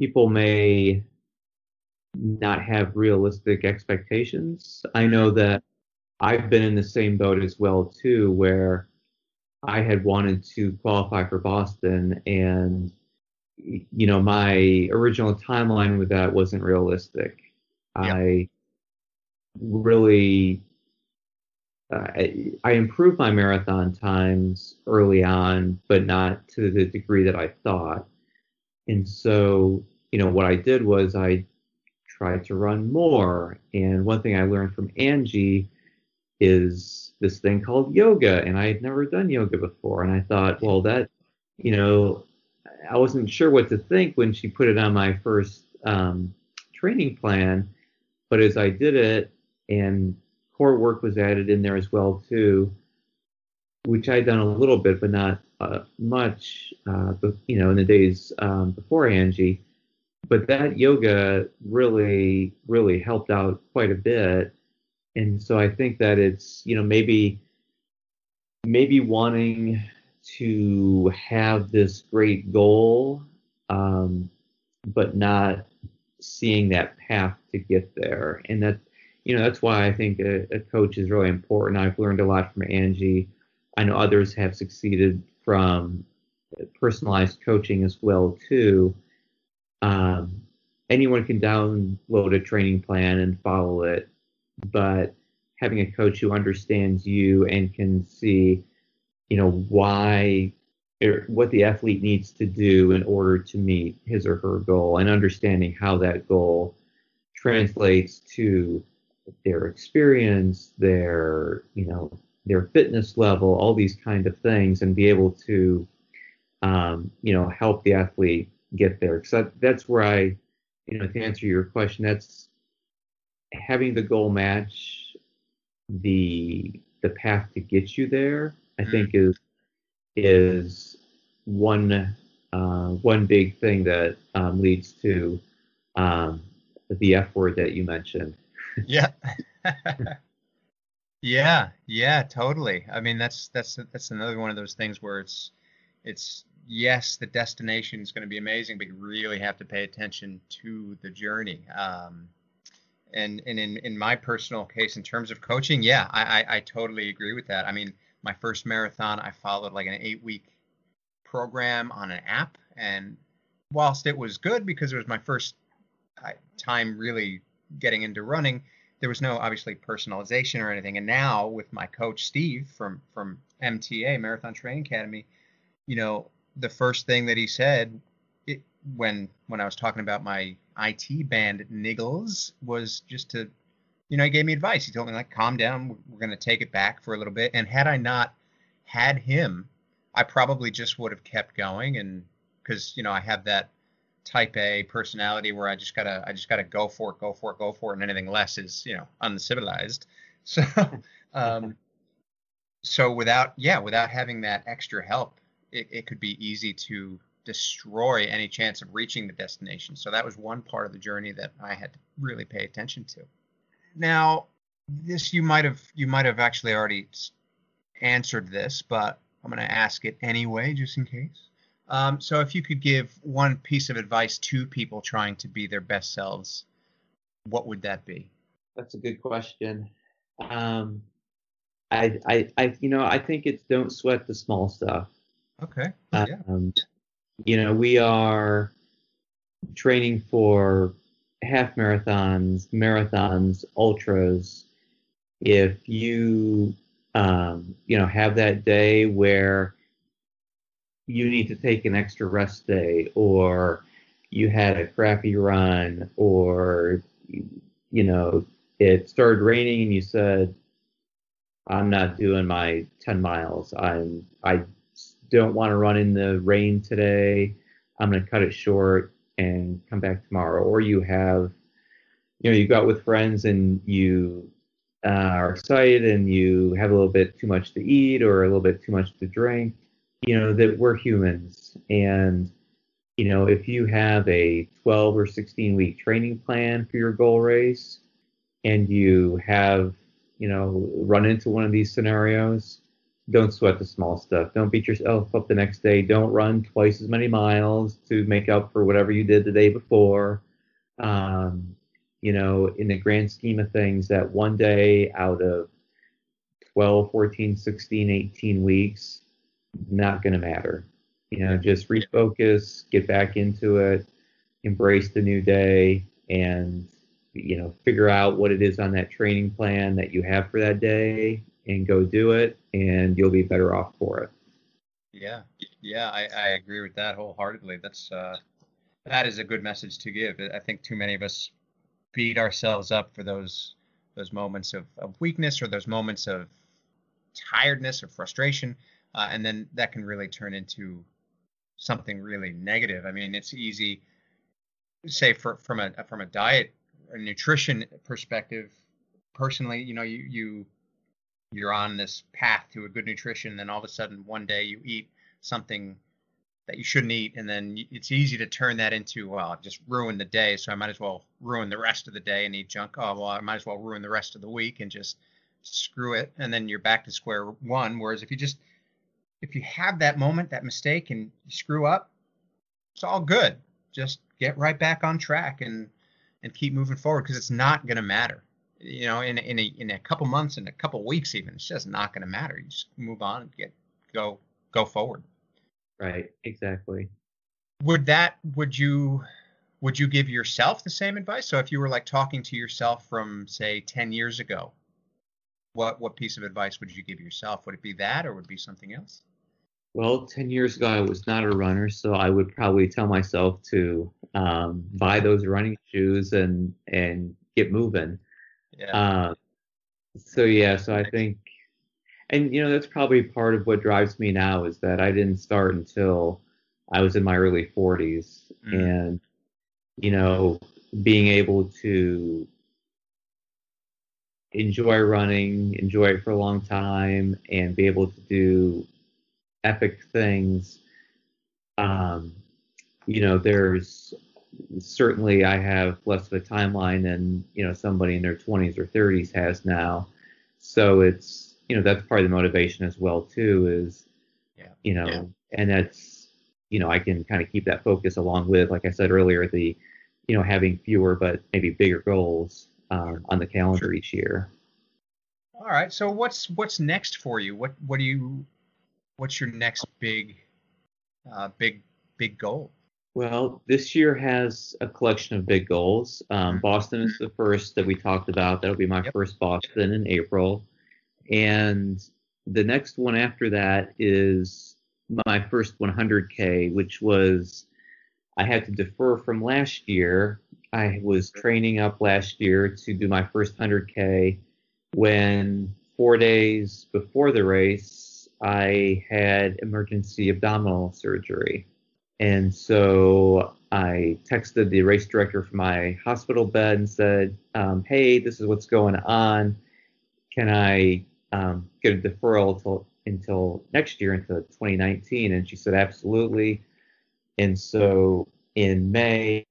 people may not have realistic expectations. I know that I've been in the same boat as well too, where I had wanted to qualify for Boston, and you know my original timeline with that wasn't realistic. I really I, I improved my marathon times early on, but not to the degree that I thought. And so, you know, what I did was I tried to run more. And one thing I learned from Angie is this thing called yoga. And I had never done yoga before. And I thought, well, that, you know, I wasn't sure what to think when she put it on my first um, training plan. But as I did it and core work was added in there as well too, which I'd done a little bit, but not uh, much, uh, but, you know, in the days um, before Angie. But that yoga really, really helped out quite a bit. And so I think that it's, you know, maybe, maybe wanting to have this great goal, um, but not seeing that path to get there. And that you know, that's why I think a, a, coach is really important. I've learned a lot from Angie. I know others have succeeded from personalized coaching as well too. Um, anyone can download a training plan and follow it, but having a coach who understands you and can see, you know, why or what the athlete needs to do in order to meet his or her goal and understanding how that goal translates to their experience, their you know their fitness level, all these kind of things, and be able to um, you know help the athlete get there. That, that's where I you know to answer your question, that's having the goal match the the path to get you there. I mm-hmm. think is is one uh, one big thing that um, leads to um, the F word that you mentioned yeah. yeah, yeah, totally. I mean, that's that's that's another one of those things where it's it's yes, the destination is going to be amazing, but you really have to pay attention to the journey. Um, and and in in my personal case, in terms of coaching, yeah, I, I I totally agree with that. I mean, my first marathon, I followed like an eight week program on an app. And whilst it was good because it was my first time really getting into running, there was no obviously personalization or anything. And now with my coach Steve from from MTA Marathon Training Academy, you know, the first thing that he said it, when when I was talking about my IT band Niggles was just to, you know, he gave me advice. He told me like, calm down, we're going to take it back for a little bit. And had I not had him, I probably just would have kept going. And because you know I have that type A personality where I just gotta I just gotta go for it, go for it, go for it, and anything less is you know uncivilized. So um, so without yeah without having that extra help, it, it could be easy to destroy any chance of reaching the destination. So that was one part of the journey that I had to really pay attention to. Now, this you might have you might have actually already answered this, but I'm going to ask it anyway, just in case. Um, so, if you could give one piece of advice to people trying to be their best selves, what would that be? That's a good question. Um, I, I, I, you know, I think it's don't sweat the small stuff. Okay. Yeah. Um, you know, we are training for half marathons, marathons, ultras. If you, um, you know, have that day where you need to take an extra rest day, or you had a crappy run, or you know, it started raining and you said, I'm not doing my 10 miles. I'm I don't want to run in the rain today. I'm going to cut it short and come back tomorrow. Or you have, you know, you go out with friends and you uh, are excited and you have a little bit too much to eat or a little bit too much to drink. You know that we're humans, and you know if you have a 12 or 16 week training plan for your goal race, and you have you know run into one of these scenarios, don't sweat the small stuff. Don't beat yourself up the next day. Don't run twice as many miles to make up for whatever you did the day before. Um, you know, in the grand scheme of things, that one day out of 12, 14, 16, 18 weeks, not going to matter. You know, just refocus, get back into it, embrace the new day, and, you know, figure out what it is on that training plan that you have for that day and go do it, and you'll be better off for it. Yeah, yeah, I, I agree with that wholeheartedly. That's uh, that is a good message to give. I think too many of us beat ourselves up for those those moments of, of weakness or those moments of tiredness or frustration, uh, and then that can really turn into something really negative. I mean, it's easy, say for, from a from a diet or nutrition perspective. Personally, you know, you you you're on this path to a good nutrition, then all of a sudden one day you eat something that you shouldn't eat, and then it's easy to turn that into well, I've just ruined the day, so I might as well ruin the rest of the day and eat junk. Oh well, I might as well ruin the rest of the week and just screw it, and then you're back to square one. Whereas if you just if you have that moment, that mistake, and you screw up, it's all good. Just get right back on track and and keep moving forward because it's not going to matter you know, in in a in a couple months, in a couple weeks, even, it's just not going to matter. You just move on and get go go forward. Right. Exactly. Would that would you would you give yourself the same advice? So if you were like talking to yourself from say 10 years ago, what what piece of advice would you give yourself? Would it be that or would it be something else? Well, 10 years ago, I was not a runner, so I would probably tell myself to um, buy those running shoes and and get moving. Yeah. Uh, so yeah, so I think, and you know, that's probably part of what drives me now is that I didn't start until I was in my early 40s, mm. and you know, being able to enjoy running, enjoy it for a long time, and be able to do epic things. Um, you know, there's certainly I have less of a timeline than you know somebody in their 20s or 30s has now. So it's you know that's part of the motivation as well too is yeah. you know yeah. and that's you know I can kind of keep that focus along with like I said earlier the you know having fewer but maybe bigger goals um, on the calendar sure. each year. All right. So what's what's next for you? What what do you what's your next big uh, big big goal? Well, this year has a collection of big goals. Um, Boston is the first that we talked about. That'll be my Yep. first Boston in April. And the next one after that is my first 100K, which was I had to defer from last year. I was training up last year to do my first 100K when four days before the race, I had emergency abdominal surgery. And so I texted the race director from my hospital bed and said, um, "Hey, this is what's going on. Can I um, get a deferral till, until next year, into 2019?" And she said, "Absolutely." And so in May,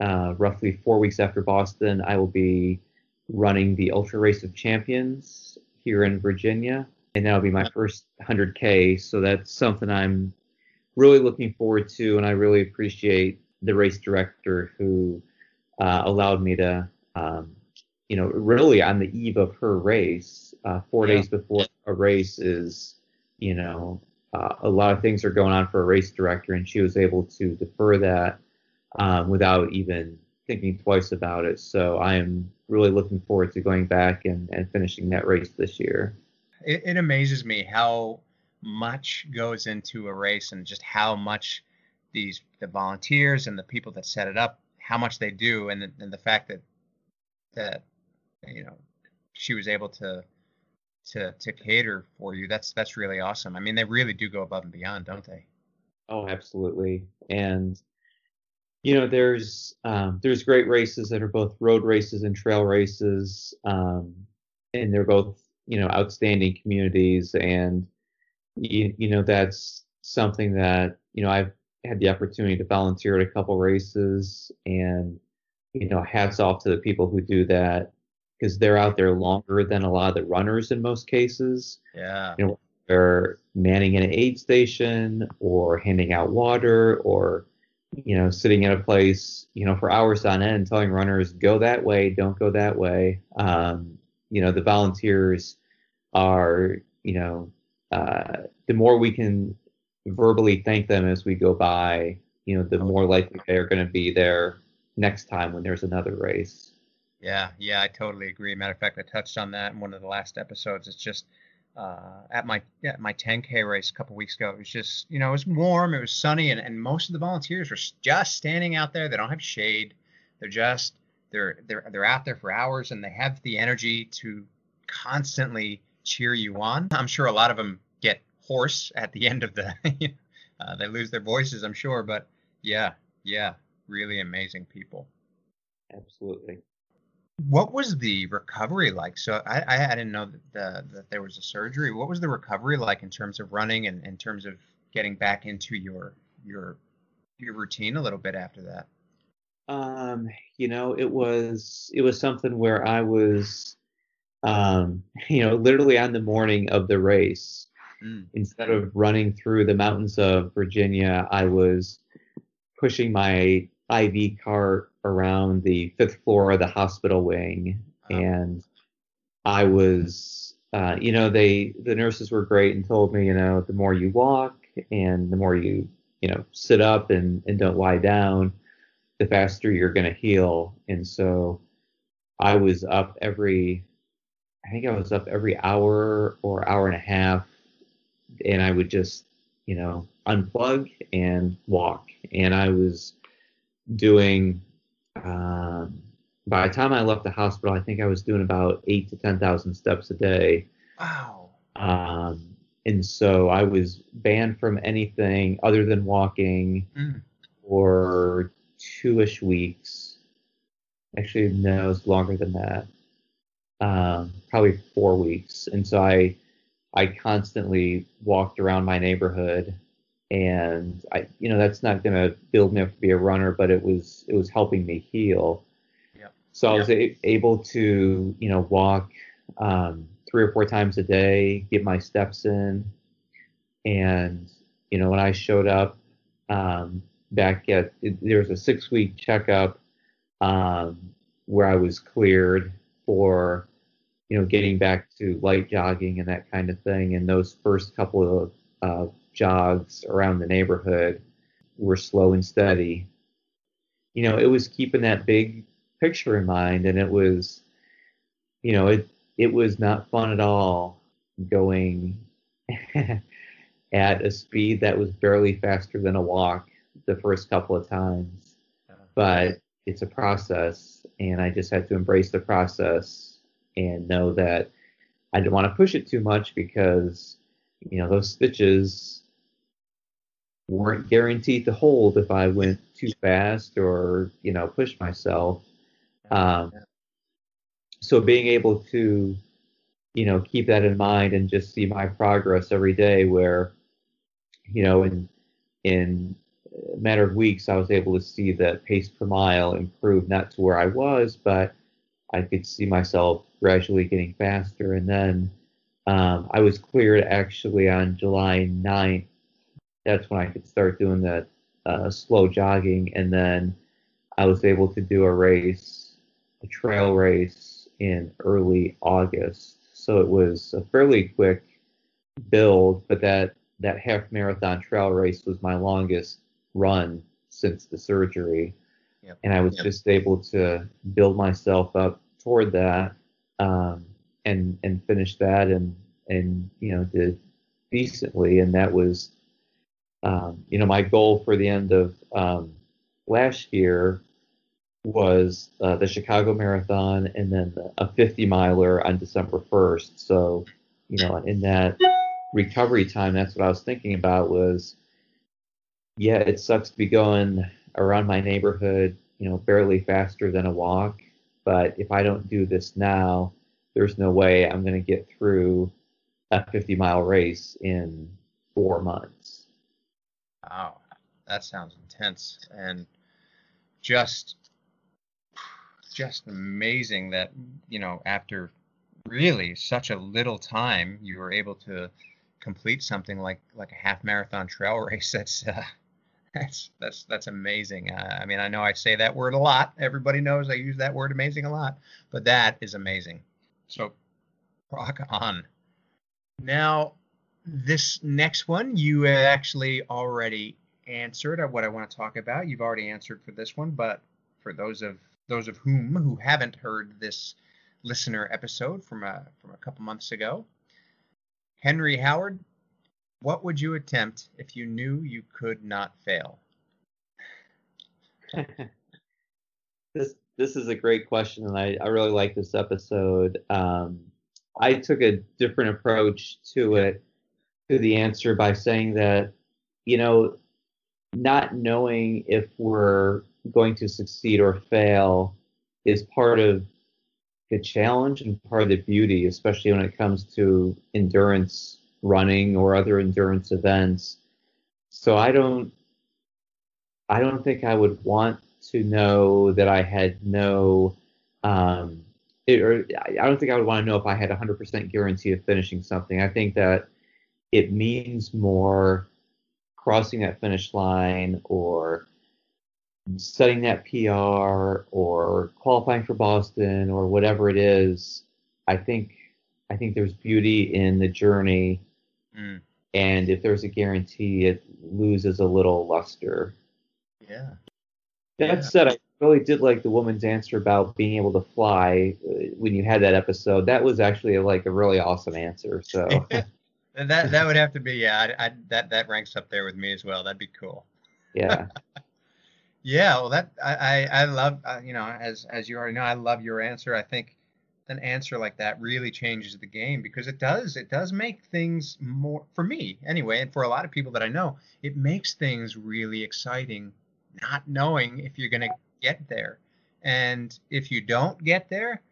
uh, roughly four weeks after Boston, I will be running the Ultra Race of Champions here in Virginia, and that'll be my first 100K. So that's something I'm really looking forward to, and I really appreciate the race director who uh, allowed me to, um, you know, really on the eve of her race, uh, four Yeah. days before a race is, you know, uh, a lot of things are going on for a race director, and she was able to defer that um, without even thinking twice about it. So I am really looking forward to going back and, and finishing that race this year. It, it amazes me how much goes into a race and just how much these the volunteers and the people that set it up how much they do. And the, and the fact that that you know she was able to to to cater for you that's that's really awesome. I mean they really do go above and beyond don't they? Oh, absolutely. And you know, there's um, there's great races that are both road races and trail races, um, and they're both you know outstanding communities. And you, you know that's something that you know I've had the opportunity to volunteer at a couple races, and you know hats off to the people who do that because they're out there longer than a lot of the runners in most cases yeah you know, they're manning an aid station or handing out water or you know sitting in a place you know for hours on end telling runners go that way don't go that way um, you know the volunteers are you know uh, the more we can verbally thank them as we go by you know the more likely they're going to be there next time when there's another race Yeah, yeah, I totally agree. Matter of fact, I touched on that in one of the last episodes. It's just uh, at my at my 10k race a couple weeks ago. It was just you know it was warm, it was sunny, and, and most of the volunteers were just standing out there. They don't have shade. They're just they're they're they're out there for hours, and they have the energy to constantly cheer you on. I'm sure a lot of them get hoarse at the end of the. uh, they lose their voices, I'm sure, but yeah, yeah, really amazing people. absolutely What was the recovery like? So I, I I didn't know that, the, that there was a surgery. What was the recovery like in terms of running and in terms of getting back into your your your routine a little bit after that? Um, you know, it was it was something where I was, um, you know, literally on the morning of the race, Mm. instead of running through the mountains of Virginia, I was pushing my IV cart around the fifth floor of the hospital wing, Uh-huh. and I was, uh, you know, they the nurses were great and told me, you know, the more you walk and the more you, you know, sit up and and don't lie down, the faster you're going to heal. And so I was up every, I think I was up every hour or hour and a half, and I would just, you know, unplug and walk. And I was doing, um, by the time I left the hospital, I think I was doing about eight to 10,000 steps a day. Wow. Um, and so I was banned from anything other than walking Mm. For two-ish weeks. Actually, no, it was longer than that. Um, probably four weeks. And so I, I constantly walked around my neighborhood, and I, you know, that's not going to build me up to be a runner, but it was, it was helping me heal. Yep. So I was a- able to, you know, walk um, three or four times a day, get my steps in, and you know, when I showed up um, back it, there was a six week checkup um, where I was cleared for you know, getting back to light jogging and that kind of thing. And those first couple of uh, jogs around the neighborhood were slow and steady. You know, it was keeping that big picture in mind, and it was, you know, it it was not fun at all going at a speed that was barely faster than a walk the first couple of times. But it's a process, and I just had to embrace the process and know that I didn't want to push it too much because, you know, those stitches weren't guaranteed to hold if I went too fast or, you know, pushed myself. Um, so being able to, you know, keep that in mind and just see my progress every day where, you know, in, in a matter of weeks, I was able to see that pace per mile improve not to where I was, but I could see myself gradually getting faster. And then um, I was cleared actually on July 9th. That's when I could start doing that uh, slow jogging. And then I was able to do a race, a trail race in early August. So it was a fairly quick build, but that, that half marathon trail race was my longest run since the surgery. Yep. And I was yep. just able to build myself up toward that um, and and finish that and and you know did decently. And that was um, you know my goal for the end of um, last year was uh, the Chicago Marathon and then a 50 miler on December 1st. So you know in that recovery time, that's what I was thinking about was yeah, it sucks to be going around my neighborhood, you know, barely faster than a walk. But if I don't do this now, there's no way I'm going to get through a 50 mile race in four months. Wow, that sounds intense and just just amazing that you know after really such a little time you were able to complete something like like a half marathon trail race that's uh, that's that's that's amazing. Uh, I mean, I know I say that word a lot. Everybody knows I use that word amazing a lot, but that is amazing. So, rock on. Now, this next one you actually already answered what I want to talk about. You've already answered for this one, but for those of those of whom who haven't heard this listener episode from a from a couple months ago, Henry Howard what would you attempt if you knew you could not fail? this this is a great question, and I, I really like this episode. Um, I took a different approach to it, to the answer by saying that, you know, not knowing if we're going to succeed or fail is part of the challenge and part of the beauty, especially when it comes to endurance running or other endurance events. So I don't I don't think I would want to know that I had no um, it, or I don't think I would want to know if I had a 100% guarantee of finishing something. I think that it means more crossing that finish line or setting that PR or qualifying for Boston or whatever it is. I think I think there's beauty in the journey Mm. And if there's a guarantee, it loses a little luster. Yeah. That yeah. said, I really did like the woman's answer about being able to fly uh, when you had that episode. That was actually like a really awesome answer. So that that would have to be yeah. I, I, that that ranks up there with me as well. That'd be cool. Yeah. yeah. Well, that I I, I love uh, you know as as you already know I love your answer. I think an answer like that really changes the game because it does it does make things more for me anyway and for a lot of people that i know it makes things really exciting not knowing if you're going to get there. And if you don't get there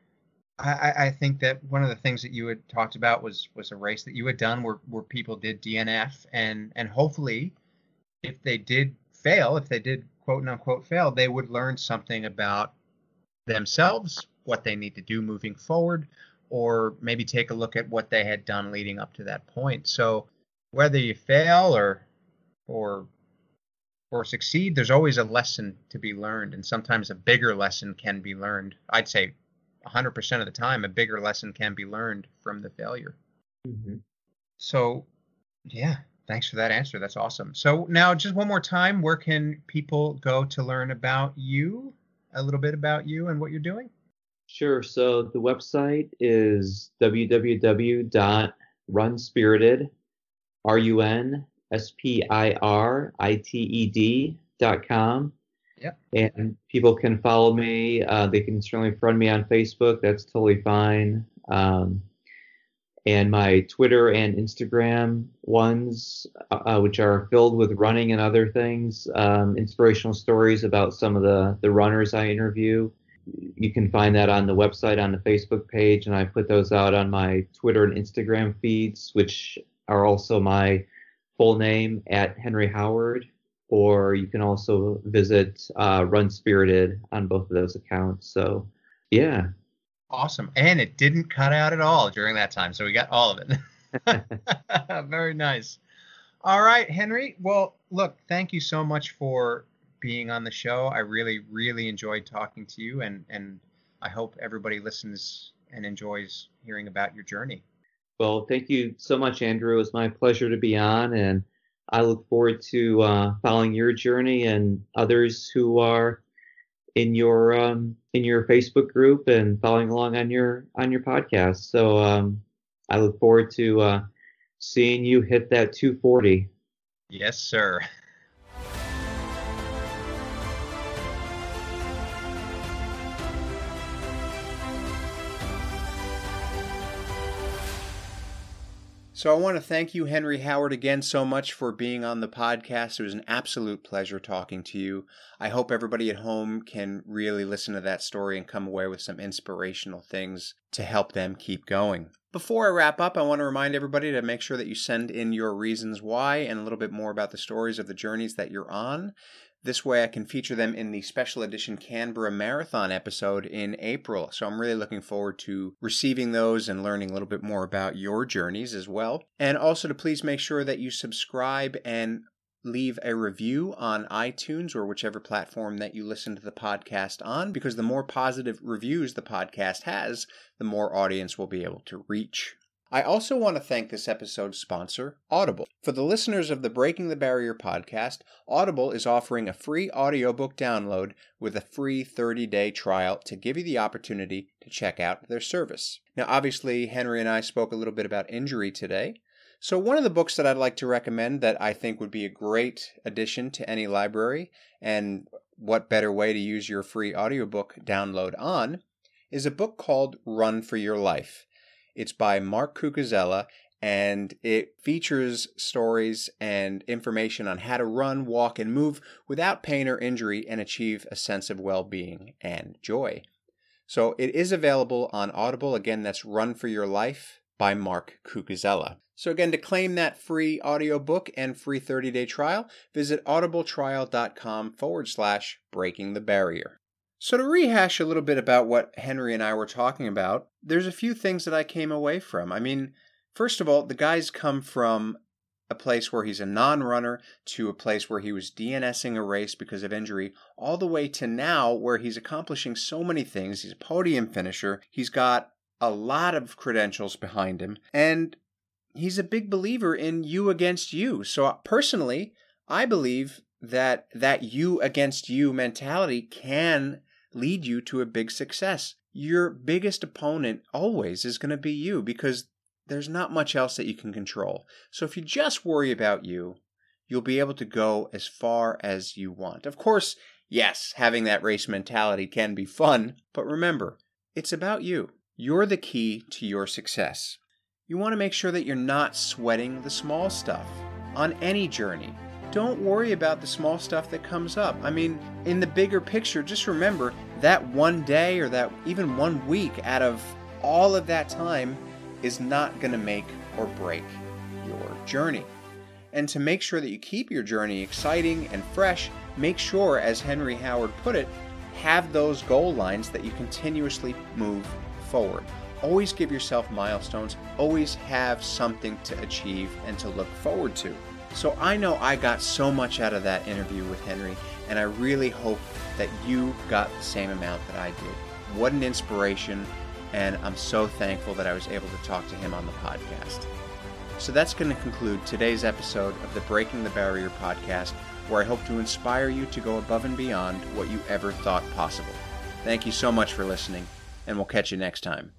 I, I think that one of the things that you had talked about was was a race that you had done where, where people did DNF and and hopefully if they did fail, if they did quote unquote fail, they would learn something about themselves, what they need to do moving forward, or maybe take a look at what they had done leading up to that point. So whether you fail or or or succeed, there's always a lesson to be learned, and sometimes a bigger lesson can be learned. I'd say 100% of the time, a bigger lesson can be learned from the failure. Mhm. So, yeah, thanks for that answer. That's awesome. So, now just one more time, where can people go to learn about you, a little bit about you and what you're doing? Sure. So the website is www.runspirited, R-U-N-S-P-I-R-I-T-E-D dot com. Yep. And people can follow me. Uh, they can certainly friend me on Facebook. That's totally fine. Um, and my Twitter and Instagram ones, uh, which are filled with running and other things, um, inspirational stories about some of the, the runners I interview. You can find that on the website, on the Facebook page, and I put those out on my Twitter and Instagram feeds, which are also my full name at Henry Howard. Or you can also visit uh, Run Spirited on both of those accounts. So, yeah, Awesome. And it didn't cut out at all during that time. So we got all of it. Very nice. All right, Henry. Well, look, thank you so much for being on the show. I really, really enjoyed talking to you, and, and I hope everybody listens and enjoys hearing about your journey. Well, thank you so much, Andrew. It was my pleasure to be on, and I look forward to uh, following your journey and others who are in your um, in your Facebook group and following along on your on your podcast. So um, I look forward to uh, seeing you hit that 240. Yes, sir. So I want to thank you, Henry Howard, again so much for being on the podcast. It was an absolute pleasure talking to you. I hope everybody at home can really listen to that story and come away with some inspirational things to help them keep going. Before I wrap up, I want to remind everybody to make sure that you send in your reasons why and a little bit more about the stories of the journeys that you're on. This way, I can feature them in the special edition Canberra Marathon episode in April. So I'm really looking forward to receiving those and learning a little bit more about your journeys as well. And also to please make sure that you subscribe and leave a review on iTunes or whichever platform that you listen to the podcast on, because the more positive reviews the podcast has, the more audience will be able to reach. I also want to thank this episode's sponsor, Audible. For the listeners of the Breaking the Barrier podcast, Audible is offering a free audiobook download with a free 30 day trial to give you the opportunity to check out their service. Now, obviously, Henry and I spoke a little bit about injury today. So, one of the books that I'd like to recommend that I think would be a great addition to any library, and what better way to use your free audiobook download on, is a book called Run for Your Life. It's by Mark Cucuzzella and it features stories and information on how to run, walk, and move without pain or injury and achieve a sense of well being and joy. So it is available on Audible. Again, that's Run for Your Life by Mark Cucuzzella. So again, to claim that free audiobook and free 30-day trial, visit audibletrial.com forward slash breaking the barrier. So, to rehash a little bit about what Henry and I were talking about, there's a few things that I came away from. I mean, first of all, the guy's come from a place where he's a non runner to a place where he was DNSing a race because of injury, all the way to now where he's accomplishing so many things. He's a podium finisher, he's got a lot of credentials behind him, and he's a big believer in you against you. So, uh, personally, I believe that that you against you mentality can lead you to a big success. Your biggest opponent always is going to be you because there's not much else that you can control. So if you just worry about you, you'll be able to go as far as you want. Of course, yes, having that race mentality can be fun, but remember, it's about you. You're the key to your success. You want to make sure that you're not sweating the small stuff on any journey don't worry about the small stuff that comes up. I mean, in the bigger picture, just remember that one day or that even one week out of all of that time is not going to make or break your journey. And to make sure that you keep your journey exciting and fresh, make sure, as Henry Howard put it, have those goal lines that you continuously move forward. Always give yourself milestones, always have something to achieve and to look forward to. So I know I got so much out of that interview with Henry, and I really hope that you got the same amount that I did. What an inspiration, and I'm so thankful that I was able to talk to him on the podcast. So that's going to conclude today's episode of the Breaking the Barrier podcast, where I hope to inspire you to go above and beyond what you ever thought possible. Thank you so much for listening, and we'll catch you next time.